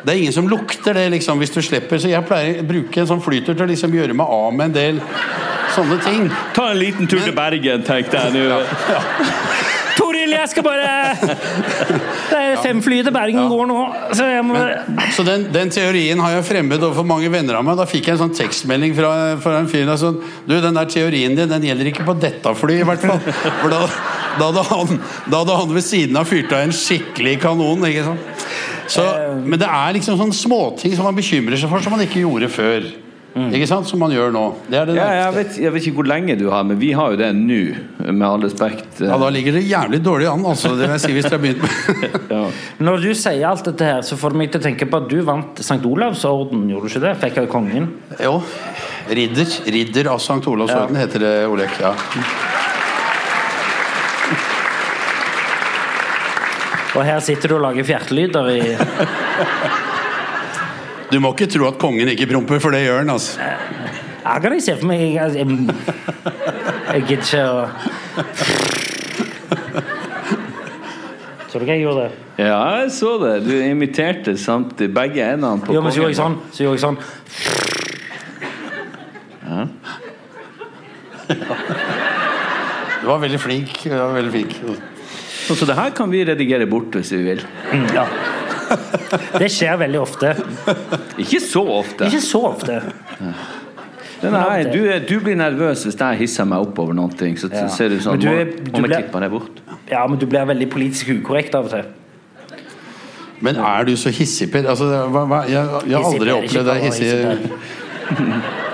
det er ingen som lukter det liksom hvis du slipper. Så jeg pleier å bruke en sånn flyter til å liksom gjøre meg av med en del sånne ting. Ta en liten tur til Bergen, tenkte jeg nå. Toril, jeg skal bare Det er fem fly til Bergen går nå, så jeg må Så den, den teorien har jeg fremmed overfor mange venner av meg. Da fikk jeg en sånn tekstmelding fra, fra en fyr sånn Du, den der teorien din, den gjelder ikke på dette flyet, i hvert fall. For da, da, hadde han, da hadde han ved siden av fyrt av en skikkelig kanon. ikke sant? Så, men det er liksom sånne småting som man bekymrer seg for, som man ikke gjorde før. Ikke sant? Som man gjør nå. Det er det Ja, jeg, vet, jeg vet ikke hvor lenge du har, men vi har jo det nå, med all respekt. Ja, da ligger det jævlig dårlig an, altså. Det vil jeg si hvis dere har begynt med Ja. Når du sier alt dette her, så får det meg til å tenke på at du vant St. Olavs orden, gjorde du ikke det? Fikk av kongen. Jo. Ridder. Ridder av St. Olavs orden heter det, Olek. Ja. Og her sitter du og lager fjertelyder i Du må ikke tro at kongen ikke promper, for det gjør han. altså. Jeg kan ikke se for meg Jeg, jeg, gidder ikke å Så du ikke jeg gjorde? det? ja, jeg så det. Du imiterte samt begge endene på Jo, men så gjorde jeg kongen. sånn. Så gjorde jeg sånn. Du var veldig flink. Du var veldig flink. Så, så det her kan vi redigere bort hvis vi vil. Mm, ja. Det skjer veldig ofte. Ikke så ofte. Ikke så ofte. Her, du, du blir nervøs hvis jeg hisser meg opp over noe, så Ja. ser du sånn du er- du Om jeg klipper det bort. Ja, men du blir veldig politisk ukorrekt av og til. Men er du så hissig, Per? Altså, hva, hva, jeg, jeg har aldri opplevd deg hissig.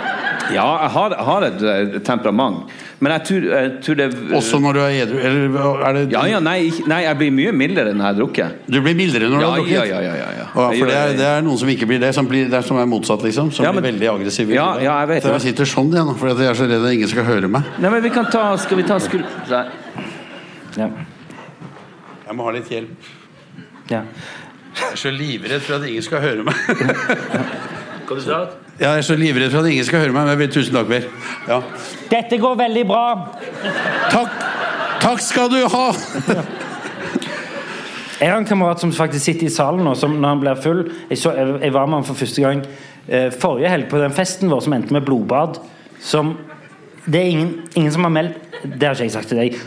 Ja, jeg har, har et eh, temperament, men jeg tror, jeg tror det Også når du er edru? Eller er det Ja, ja, nei, ikke- nei, jeg blir mye mildere når jeg har drukket. Du blir mildere når du Ja, har drukket? ja, ja, ja, ja, ja. Å, Jeg for det er, det. det er noen som ikke blir det, som, blir, det er, som er motsatt, liksom. Som Ja, men- blir veldig aggressive. Ja, ja, jeg vet Så det. jeg sitter sånn igjen, for jeg er så redd at ingen skal høre meg. Nei, men vi kan ta Skal vi ta skru... Nei. Ja. Jeg må ha litt hjelp. Ja. Jeg er så livredd for at ingen skal høre meg. Hva du sa Ja, jeg er så livredd for at ingen skal høre meg. Men vel, tusen takk, Per. Ja. Dette går veldig bra. Takk. Takk skal du ha! Jeg har en kamerat som faktisk sitter i salen nå, som når han blir full Jeg, så, jeg, jeg var med han for første gang eh, forrige helg på den festen vår som endte med blodbad. Som Det er ingen, ingen som har meldt Det har ikke jeg sagt til deg.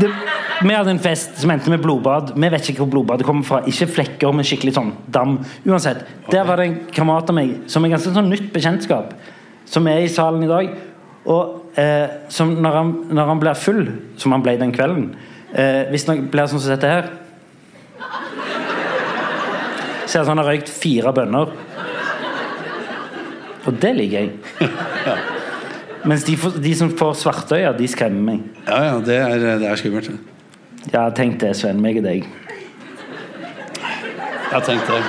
Det, vi hadde en fest som endte med blodbad. Vi vet ikke hvor blodbadet kommer fra. Ikke flekker, men skikkelig sånn dam. Uansett. Der var det en kamerat av meg som er ganske sånn nytt bekjentskap, som er i salen i dag. Og eh, som når han, når han blir full, som han ble den kvelden eh, Hvis han blir sånn som dette her Ser ut som han har røykt fire bønner. Og det liker jeg. Mens de, de som får svartøyer, de skremmer meg. Ja, ja, det er, det er skummelt. Ja, tenk det, Sven. Meg og deg. Jeg har tenkt det.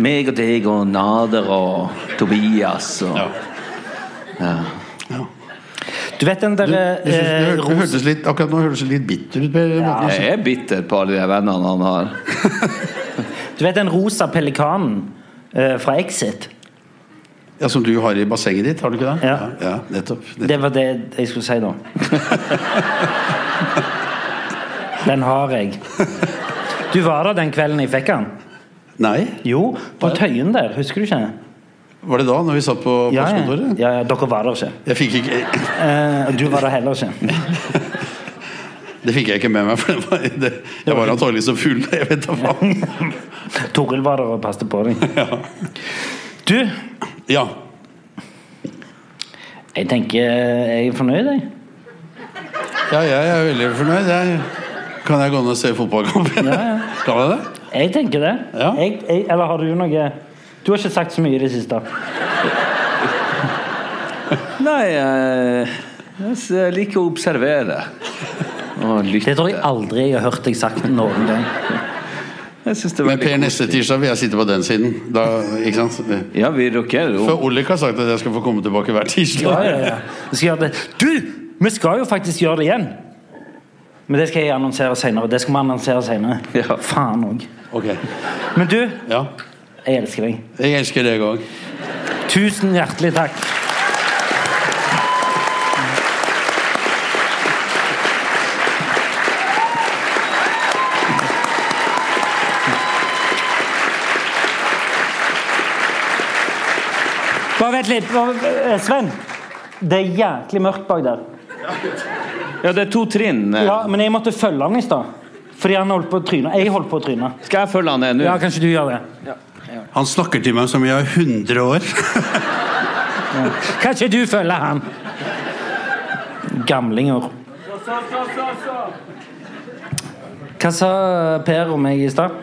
Meg og deg og Nader og Tobias og Ja. ja. Du vet den Du, derre du, eh, du, du litt, akkurat nå hørtes du litt bitter ut. Si- Jeg er bitter på alle de vennene han har. Du vet den rosa pelikanen eh, fra Exit? Ja, Som du har i bassenget ditt, har du ikke det? Ja. ja nettopp. nettopp. Det var det jeg skulle si da. Den har jeg. Du var der den kvelden jeg fikk den? Nei? Jo, på Tøyen der. Husker du ikke? Var det da, når vi satt på Ja, ja. postkontoret? ja, ja dere var der ikke. Jeg fikk ikke Eh, du var der heller ikke. Det fikk jeg ikke med meg, for det var, det, jeg var antagelig så full. Jeg vet da faen. Toril var der og passet på deg. Ja. Du, Ja. jeg tenker jeg er fornøyd, jeg. ja, jeg er veldig fornøyd. Jeg, kan jeg gå ned og se fotballkamp? Ja, ja. Kan jeg det? Jeg tenker det. Ja. Jeg, jeg, eller har du noe Du har ikke sagt så mye i det siste. Nei, jeg, jeg liker å observere. Og lytte. Det tror jeg aldri jeg har hørt deg sagt noen gang. Jeg synes det er Men Per, neste tirsdag vil jeg sitte på den siden. Da, ikke sant? Ja, vi rocker jo. For Olik har sagt at jeg skal få komme tilbake hver tirsdag. Ja, ja, ja. Vi skal gjøre det. Du! Vi skal jo faktisk gjøre det igjen. Men det skal jeg annonsere senere. Det skal vi annonsere senere. Ja. Faen òg. Okay. Men du, Ja. jeg elsker deg. Jeg elsker deg òg. Tusen hjertelig takk. Vent litt. Eh, Sven, det er jæklig mørkt bak der. Ja, det er to trinn. Ja, Men jeg måtte følge han i stad. Fordi han holdt på å tryne. Jeg holdt på å tryne. Skal jeg følge han ned nå? Ja, Kanskje du gjør det? Han snakker til meg som jeg er 100 år. Kanskje du følger han? Gamlinger. Hva sa Per om meg i stad?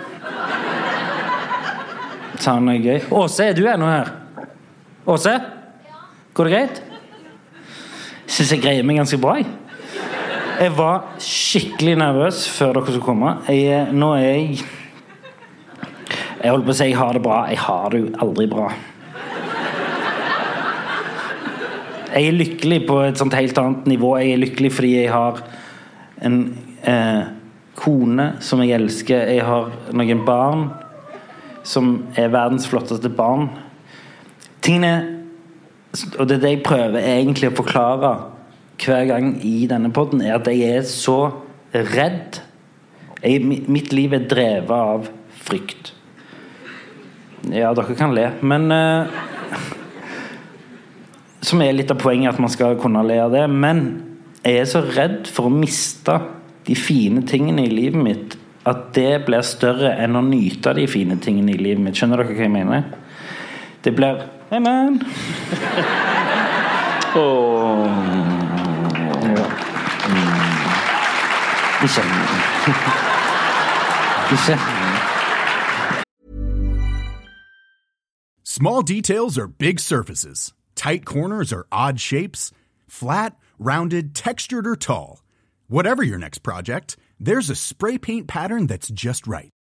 Sa han noe gøy? Åse, er du ennå her? Åse? Går det greit? Syns jeg greier meg ganske bra. Jeg. jeg var skikkelig nervøs før dere skulle komme. Jeg, er- nå er jeg Jeg holdt på å si jeg har det bra. Jeg har det jo aldri bra. Jeg er lykkelig på et sånt helt annet nivå. Jeg er lykkelig fordi jeg har en eh, kone som jeg elsker. Jeg har noen barn som er verdens flotteste barn. Tingene Og det er det jeg prøver egentlig å forklare hver gang i denne podden, er at jeg er så redd. Jeg, mitt liv er drevet av frykt. Ja, dere kan le, men uh, som er litt av poenget at man skal kunne le av det. Men jeg er så redd for å miste de fine tingene i livet mitt at det blir større enn å nyte de fine tingene i livet mitt. Skjønner dere hva jeg mener? Det blir Hey man. Oh. Mm. Mm. Ikke. Ikke. Small details are big surfaces. Tight corners are odd shapes. Flat, rounded, textured, or tall. Whatever your next project, there's a spray paint pattern that's just right.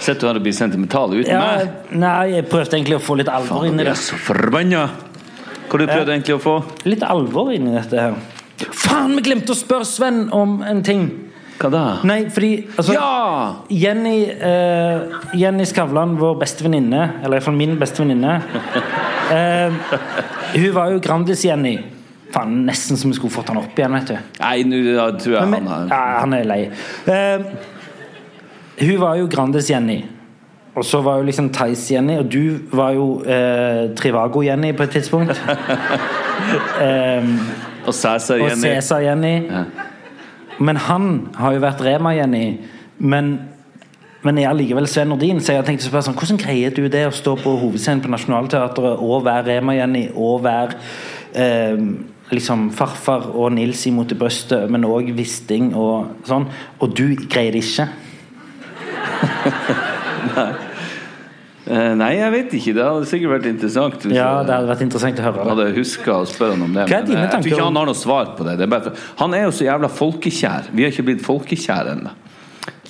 Sitter du hadde blitt sentimental uten Ja, meg? nei, jeg prøvde egentlig å få litt alvor inn i det. er så forbanna! Hva du prøvde egentlig å få? Litt alvor inn i dette her. Faen, vi glemte å spørre Sven om en ting! Hva da? Nei, fordi altså, Ja! Jenny, eh, Jenny Skavlan, vår beste venninne, eller iallfall min beste venninne eh, Hun var jo Grandis-Jenny. Faen, Nesten som vi skulle fått han opp igjen, vet du. Nei, nå tror jeg Men, han ja, har han er lei. Eh, Hun var jo Grandes-Jenny. Og så var jo liksom Theis-Jenny, og du var jo eh, Trivago-Jenny på et tidspunkt. Og Sæsa Og Jenny. Cæsar-Jenny. Men han har jo vært Rema-Jenny. Men, men jeg er allikevel Sven Nordin, så jeg tenkte tenkt å spørre sånn, hvordan greier du det å stå på hovedscenen på Nationaltheatret og være Rema-Jenny og være eh, liksom farfar og Nils imot i brystet, men òg Wisting og sånn, og du greier det ikke? Eh, nei, jeg vet ikke. Det hadde sikkert vært interessant. Ja, det hadde vært interessant å høre. det. hadde huska å spørre han om det. Men eh, jeg tror ikke han har noe svar på det. det er for- han er jo så jævla folkekjær. Vi har ikke blitt folkekjære ennå.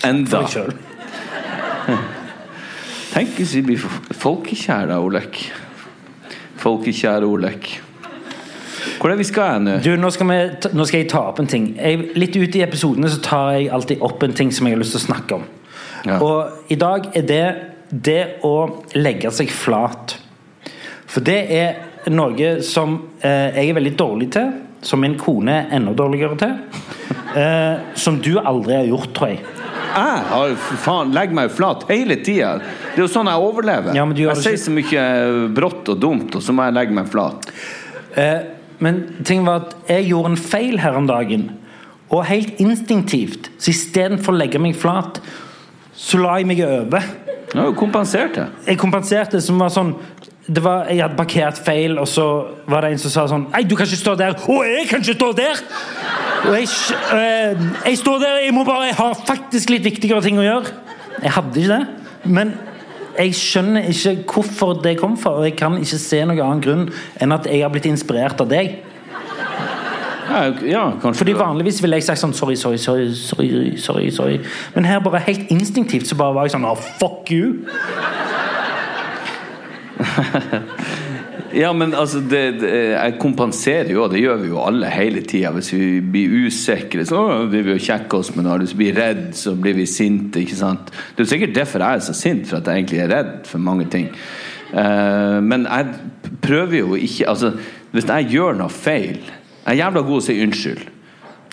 Enda. Tenk hvis vi blir folkekjære, Olek. Folkekjære Olek. Hvor er vi skal hen nå? Du, nå skal, vi, nå skal jeg ta opp en ting. Jeg, litt ute i episodene så tar jeg alltid opp en ting som jeg har lyst til å snakke om. Ja. Og i dag er det det å legge seg flat. For det er noe som eh, jeg er veldig dårlig til, som min kone er enda dårligere til. Eh, som du aldri har gjort, tror jeg. Jeg har faen legger meg flat hele tida. Det er jo sånn jeg overlever. Ja, jeg sier så mye brått og dumt, og så må jeg legge meg flat. Eh, men ting var at jeg gjorde en feil her om dagen. Og helt instinktivt, så istedenfor å legge meg flat, så la jeg meg over. Har kompenserte. Jeg kompenserte som var sånn det var, Jeg hadde parkert feil, og så var det en som sa sånn Nei, du kan ikke stå der! Å, jeg kan ikke stå der! Og jeg, øh, jeg står der, jeg må bare Jeg har faktisk litt viktigere ting å gjøre. Jeg hadde ikke det. Men jeg skjønner ikke hvorfor det kom fra, og jeg kan ikke se noen annen grunn enn at jeg har blitt inspirert av deg. Ja, Fordi Vanligvis ville jeg sagt sånn sorry, sorry, sorry, sorry, sorry, sorry. Men her bare helt instinktivt så bare var jeg sånn oh, fuck you. Ja, men altså det, det, Jeg kompenserer jo, det gjør vi jo alle hele tida. Hvis vi blir usikre, så blir vi jo kjekke oss men. Hvis vi blir redd, så blir vi sinte. ikke sant? Det er jo sikkert derfor jeg er så sint, for at jeg egentlig er redd for mange ting. Uh, men jeg prøver jo ikke altså, Hvis jeg gjør noe feil Jeg er jævla god til å si unnskyld.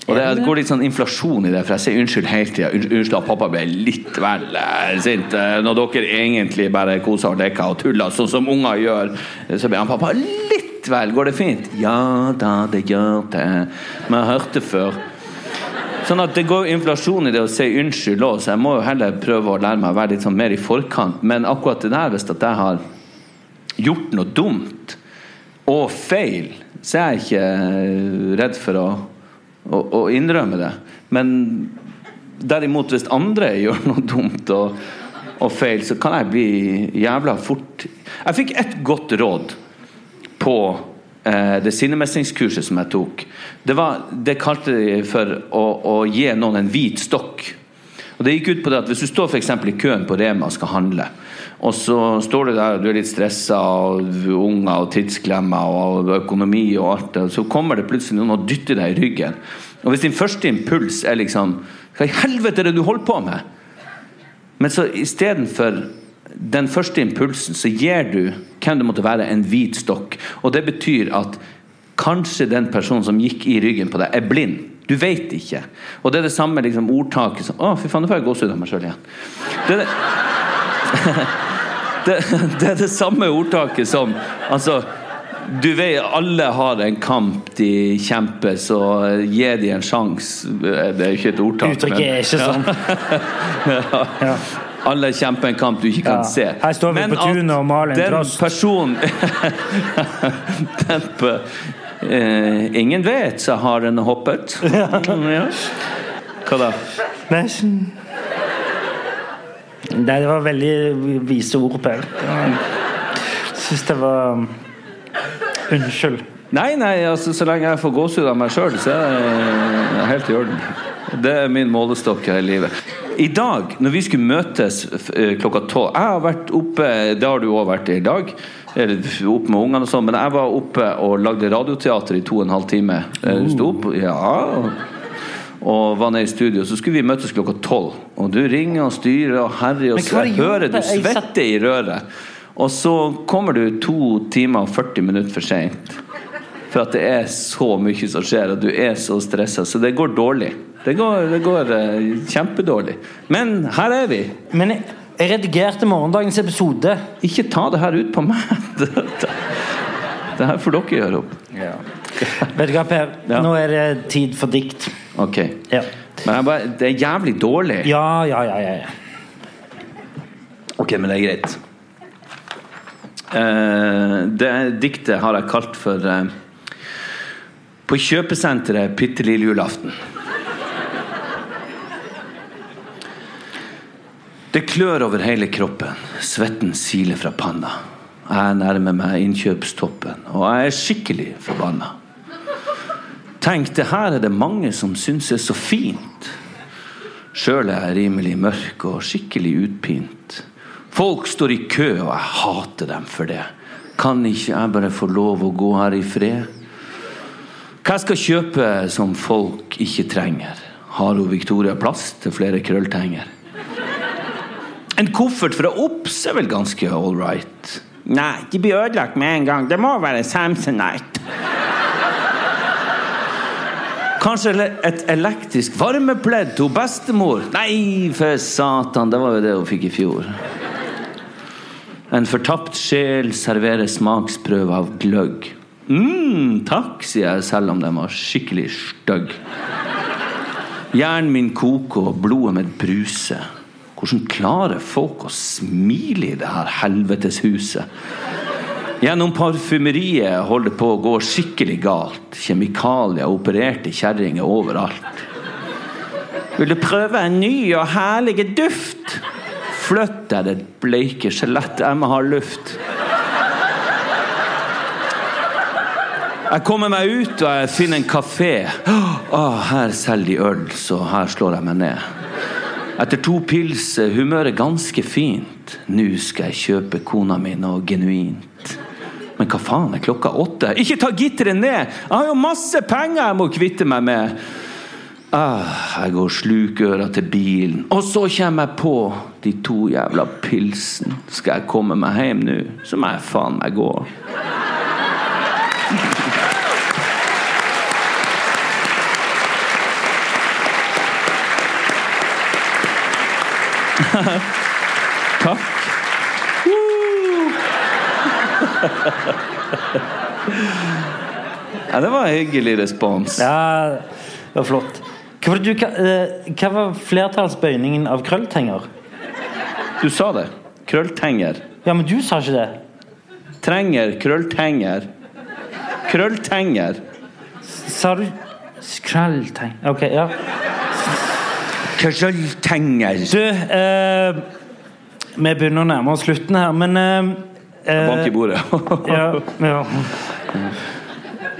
Og det, går litt sånn inflasjon i det, for jeg sier unnskyld hele tida. Unnskyld at pappa ble litt vel eh, sint. eh, Når dere egentlig bare koser og leker og tuller, sånn som unger gjør. Så blir han pappa litt vel. Går det fint? Ja da, det gjør det. Men jeg det før. Sånn at Det går inflasjon i det å si unnskyld òg, så jeg må jo heller prøve å lære meg å være litt sånn mer i forkant. Men akkurat det der, hvis jeg har gjort noe dumt og feil, så er jeg ikke redd for å, å, å innrømme det. Men derimot, hvis andre gjør noe dumt og, og feil, så kan jeg bli jævla fort Jeg fikk ett godt råd på eh, det sinnemestringskurset som jeg tok. Det, var, det kalte de for å, å gi noen en hvit stokk. Og Det gikk ut på det at Hvis du står for i køen på Rema og skal handle, og så står du der og du er litt stressa og unger og tidsklemmer og økonomi og alt og så kommer det plutselig noen og dytter deg i ryggen. Og Hvis din første impuls er liksom Hva i helvete er det du holder på med? Men så istedenfor den første impulsen, så gir du hvem det måtte være, en hvit stokk. Og det betyr at kanskje den personen som gikk i ryggen på deg, er blind. Du vet ikke. Og det er det samme liksom, ordtaket som Å, fy faen, nå får jeg gåsehud av meg sjøl igjen. Det er det, det, det er det samme ordtaket som Altså du vet, Alle har en kamp de kjemper, så gi de en sjanse. Det er jo ikke et ordtak. Uttrykket er ikke sånn. Ja. Alle kjemper en kamp du ikke kan Ja. se. Her står vi Men på tunet og maler en den trost. personen den pe- eh, Ingen vet, så har den hoppet. Ja. Hva da? Nei, Nei, det var veldig vise ord, Per. Syns det var Unnskyld. Nei, nei, altså så lenge jeg får gåsehud av meg sjøl, så er det helt i orden. Det er min målestokk her i livet. I dag, når vi skulle møtes eh, klokka tolv Jeg har vært oppe, det har du òg vært i dag, eller oppe med ungene og sånn, men jeg var oppe og lagde radioteater i to og en halv time. Du Sto opp, ja og var nede i studio. Så skulle vi møtes klokka tolv. Og du ringer og styrer og herjer, og så jeg hører du svetter i røret. Og så kommer du to timer og 40 minutter for seint. For at det er så mye som skjer, og du er så stressa. Så det går dårlig. Det går, det går uh, kjempedårlig. Men her er vi. Men jeg, jeg redigerte morgendagens episode. Ikke ta det her ut på meg. Det, her får dere gjøre opp. Vet du hva, Per? Ja. Nå er det tid for dikt. Ok. Ja, Men bare, det er jævlig dårlig. ja, ja. ja, ja, ja. Ok, men det er greit. Uh, det diktet har jeg kalt for uh, På kjøpesenteret bitte lille julaften. Det klør over hele kroppen. Svetten siler fra panna. Jeg nærmer meg innkjøpstoppen, og jeg er skikkelig forbanna. Tenk, det her er det mange som syns er så fint. Sjøl er jeg rimelig mørk og skikkelig utpint. Folk står i kø, og jeg hater dem for det. Kan ikke jeg bare få lov å gå her i fred? Hva jeg skal kjøpe som folk ikke trenger? Har hun Victoria plass til flere krølltenger? En koffert fra Ops er vel ganske all right? Nei, de blir ødelagt med en gang. Det må være Samsonite. Kanskje et elektrisk varmepledd til bestemor? Nei, for satan, det var jo det hun fikk i fjor. En fortapt sjel serverer smaksprøve av gløgg. mm, takk, sier jeg selv om den var skikkelig stygg. Hjernen min koker og blodet mitt bruser. Hvordan klarer folk å smile i det her helvetes huset? Gjennom parfymeriet holder det på å gå skikkelig galt. Kjemikalier opererte kjerringer overalt. Vil du prøve en ny og herlig duft? Flytt deg, det bleike skjelett. Jeg må ha luft. Jeg kommer meg ut og jeg finner en kafé. Åh, her selger de øl, så her slår jeg meg ned. Etter to pils er humøret ganske fint. Nå skal jeg kjøpe kona mi noe genuint. Men hva faen er klokka åtte? Ikke ta gitteret ned! Jeg har jo masse penger jeg må kvitte meg med! Ah, jeg går slukøra til bilen, og så kommer jeg på de to jævla pilsene. Skal jeg komme meg hjem nå, så må jeg faen meg gå. Takk. Ja, det var en hyggelig respons. Ja, det var flott. Hva var, du, eh, hva var flertallsbøyningen av krølltenger? Du sa det. Krølltenger. Ja, men du sa ikke det. Trenger krølltenger. Krølltenger. Sa du Krølltenger Ok, ja. Krølltenger. Du, eh, vi begynner å nærme oss slutten her, men eh, Bank i bordet. ja, ja.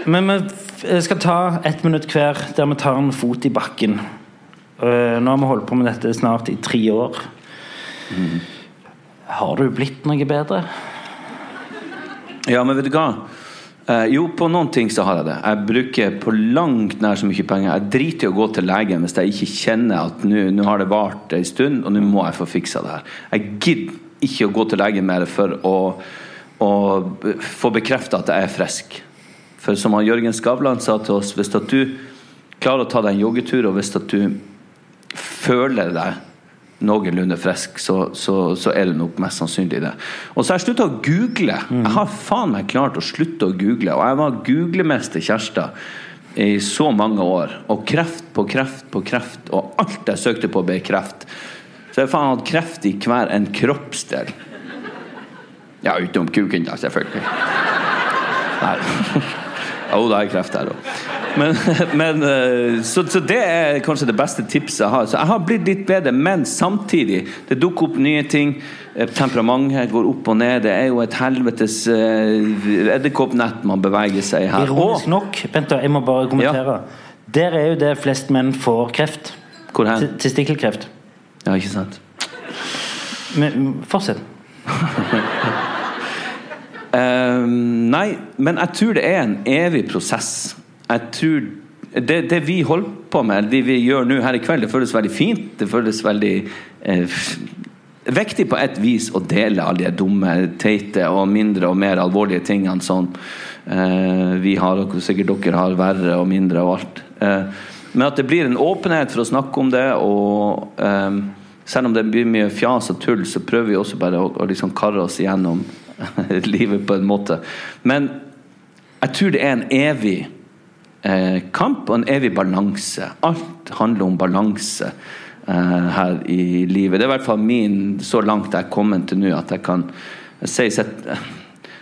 Men vi skal ta ett minutt hver der vi tar en fot i bakken. Eh, nå har vi holdt på med dette snart i tre år. Har du blitt noe bedre? Ja, men vet du hva? Eh, jo, på noen ting så har jeg det. Jeg bruker på langt nær så mye penger. Jeg driter i å gå til legen hvis jeg ikke kjenner at nå nå har det vart en stund, og nå må jeg få fiksa det her. Jeg gidder ikke å gå til legen mer for å, å få bekrefta at jeg er frisk. For som han Jørgen Skavlan sa til oss, hvis at du klarer å ta deg en joggetur, og hvis at du føler deg noenlunde frisk, så, så, så er det nok mest sannsynlig det. Og så har jeg slutta å google. Jeg har faen meg klart å slutte å google. Og jeg var googlemester Kjærstad i så mange år. Og kreft på kreft på kreft, og alt jeg søkte på, ble kreft. Så jeg faen hatt kreft i hver en kroppsdel. Ja, utenom kuken, da, selvfølgelig. Nei. Jo, det er kreft her òg. Men, men eh, så, så det er kanskje det beste tipset jeg har. Så jeg har blitt litt bedre, men samtidig Det dukker opp nye ting. Eh, Temperamentet går opp og ned. Det er jo et helvetes uh, edderkoppnett man beveger seg i her. Ironisk nok, vent jeg må bare kommentere. Der er jo det flest menn får kreft. hvor hen? Testikkelkreft. Ja, ikke sant? Men fortsett. Eh, nei, men jeg tror det er en evig prosess. Jeg tror det, det vi holder på med, det vi gjør nå her i kveld, det føles veldig fint. Det føles veldig eh, viktig på et vis å dele alle de dumme, teite og mindre og mer alvorlige tingene som eh, vi har, og sikkert dere har verre og mindre og alt. Eh, Men at det blir en åpenhet for å snakke om det, og um, selv om det blir mye fjas og tull, så prøver vi også bare å, å liksom karre oss igjennom livet på en måte. Men jeg tror det er en evig eh, kamp og en evig balanse. Alt handler om balanse eh, her i livet. Det er i hvert fall min, så langt jeg er kommet til nå, at jeg kan si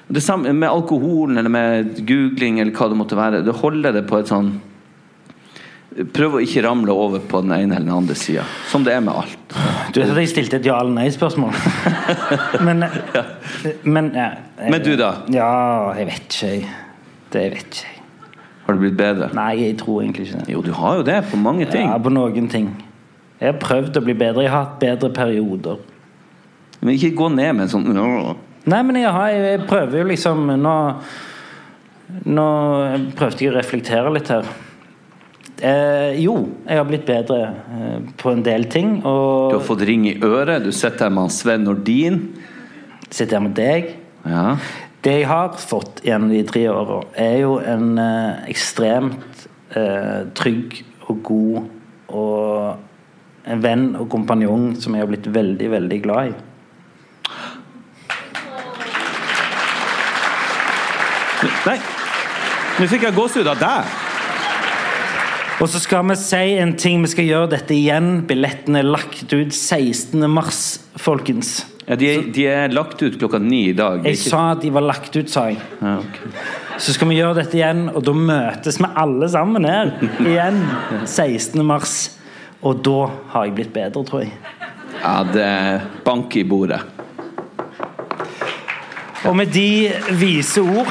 det samme med alkoholen eller med googling eller hva det måtte være. Det holder det på et sånn Prøv å ikke ramle over på den ene eller den andre sida. Som det er med alt. Du vet at jeg stilte et ja eller nei-spørsmål. men, men, ja, jeg- Men du da? Ja, jeg vet ikke. jeg. Det vet ikke jeg. Har det blitt bedre? Nei, jeg tror egentlig ikke det. Jo, du har jo det på mange ting. Ja, på noen ting. Jeg har prøvd å bli bedre. Jeg har hatt bedre perioder. Men ikke gå ned med en sånn Nei, men jeg, har, jeg prøver jo liksom Nå, nå prøvde jeg å reflektere litt her. Eh, jo, jeg har blitt bedre eh, på en del ting. Og Du har fått ring i øret, du sitter her med han Sven Nordin. sitter her med deg. Ja. Det jeg har fått gjennom de tre åra, er jo en eh, ekstremt eh, trygg og god og en venn og kompanjong som jeg har blitt veldig, veldig glad i. Nei, nå fikk jeg gåsehud av deg. Og så skal vi si en ting, vi skal gjøre dette igjen. Billettene er lagt ut 16. mars, folkens. Ja, de, er, de er lagt ut klokka ni i dag. Jeg Ikke- sa at de var lagt ut, sa jeg. ja, okay. Så skal vi gjøre dette igjen, og da møtes vi alle sammen her igjen 16. mars. Og da har jeg blitt bedre, tror jeg. ja, det er bank i bordet. Og med de vise ord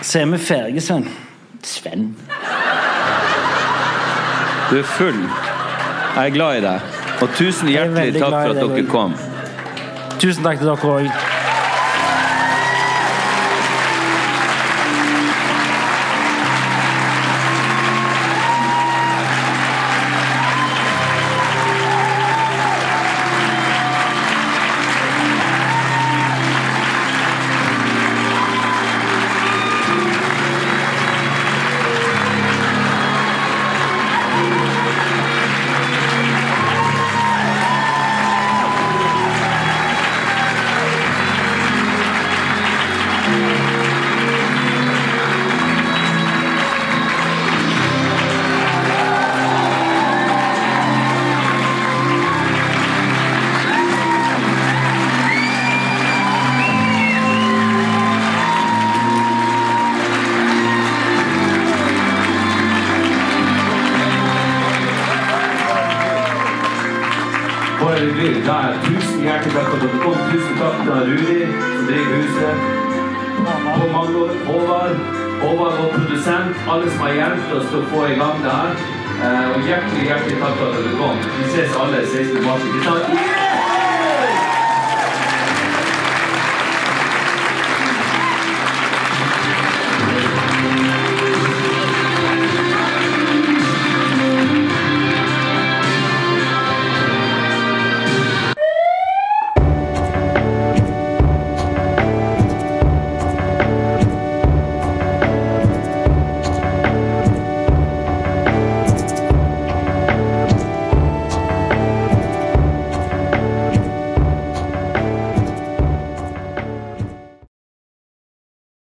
så er vi ferdige, Sven. Sven. Du er full. Jeg er glad i deg. Og tusen er hjertelig takk for at dere kom. Tusen takk til dere òg.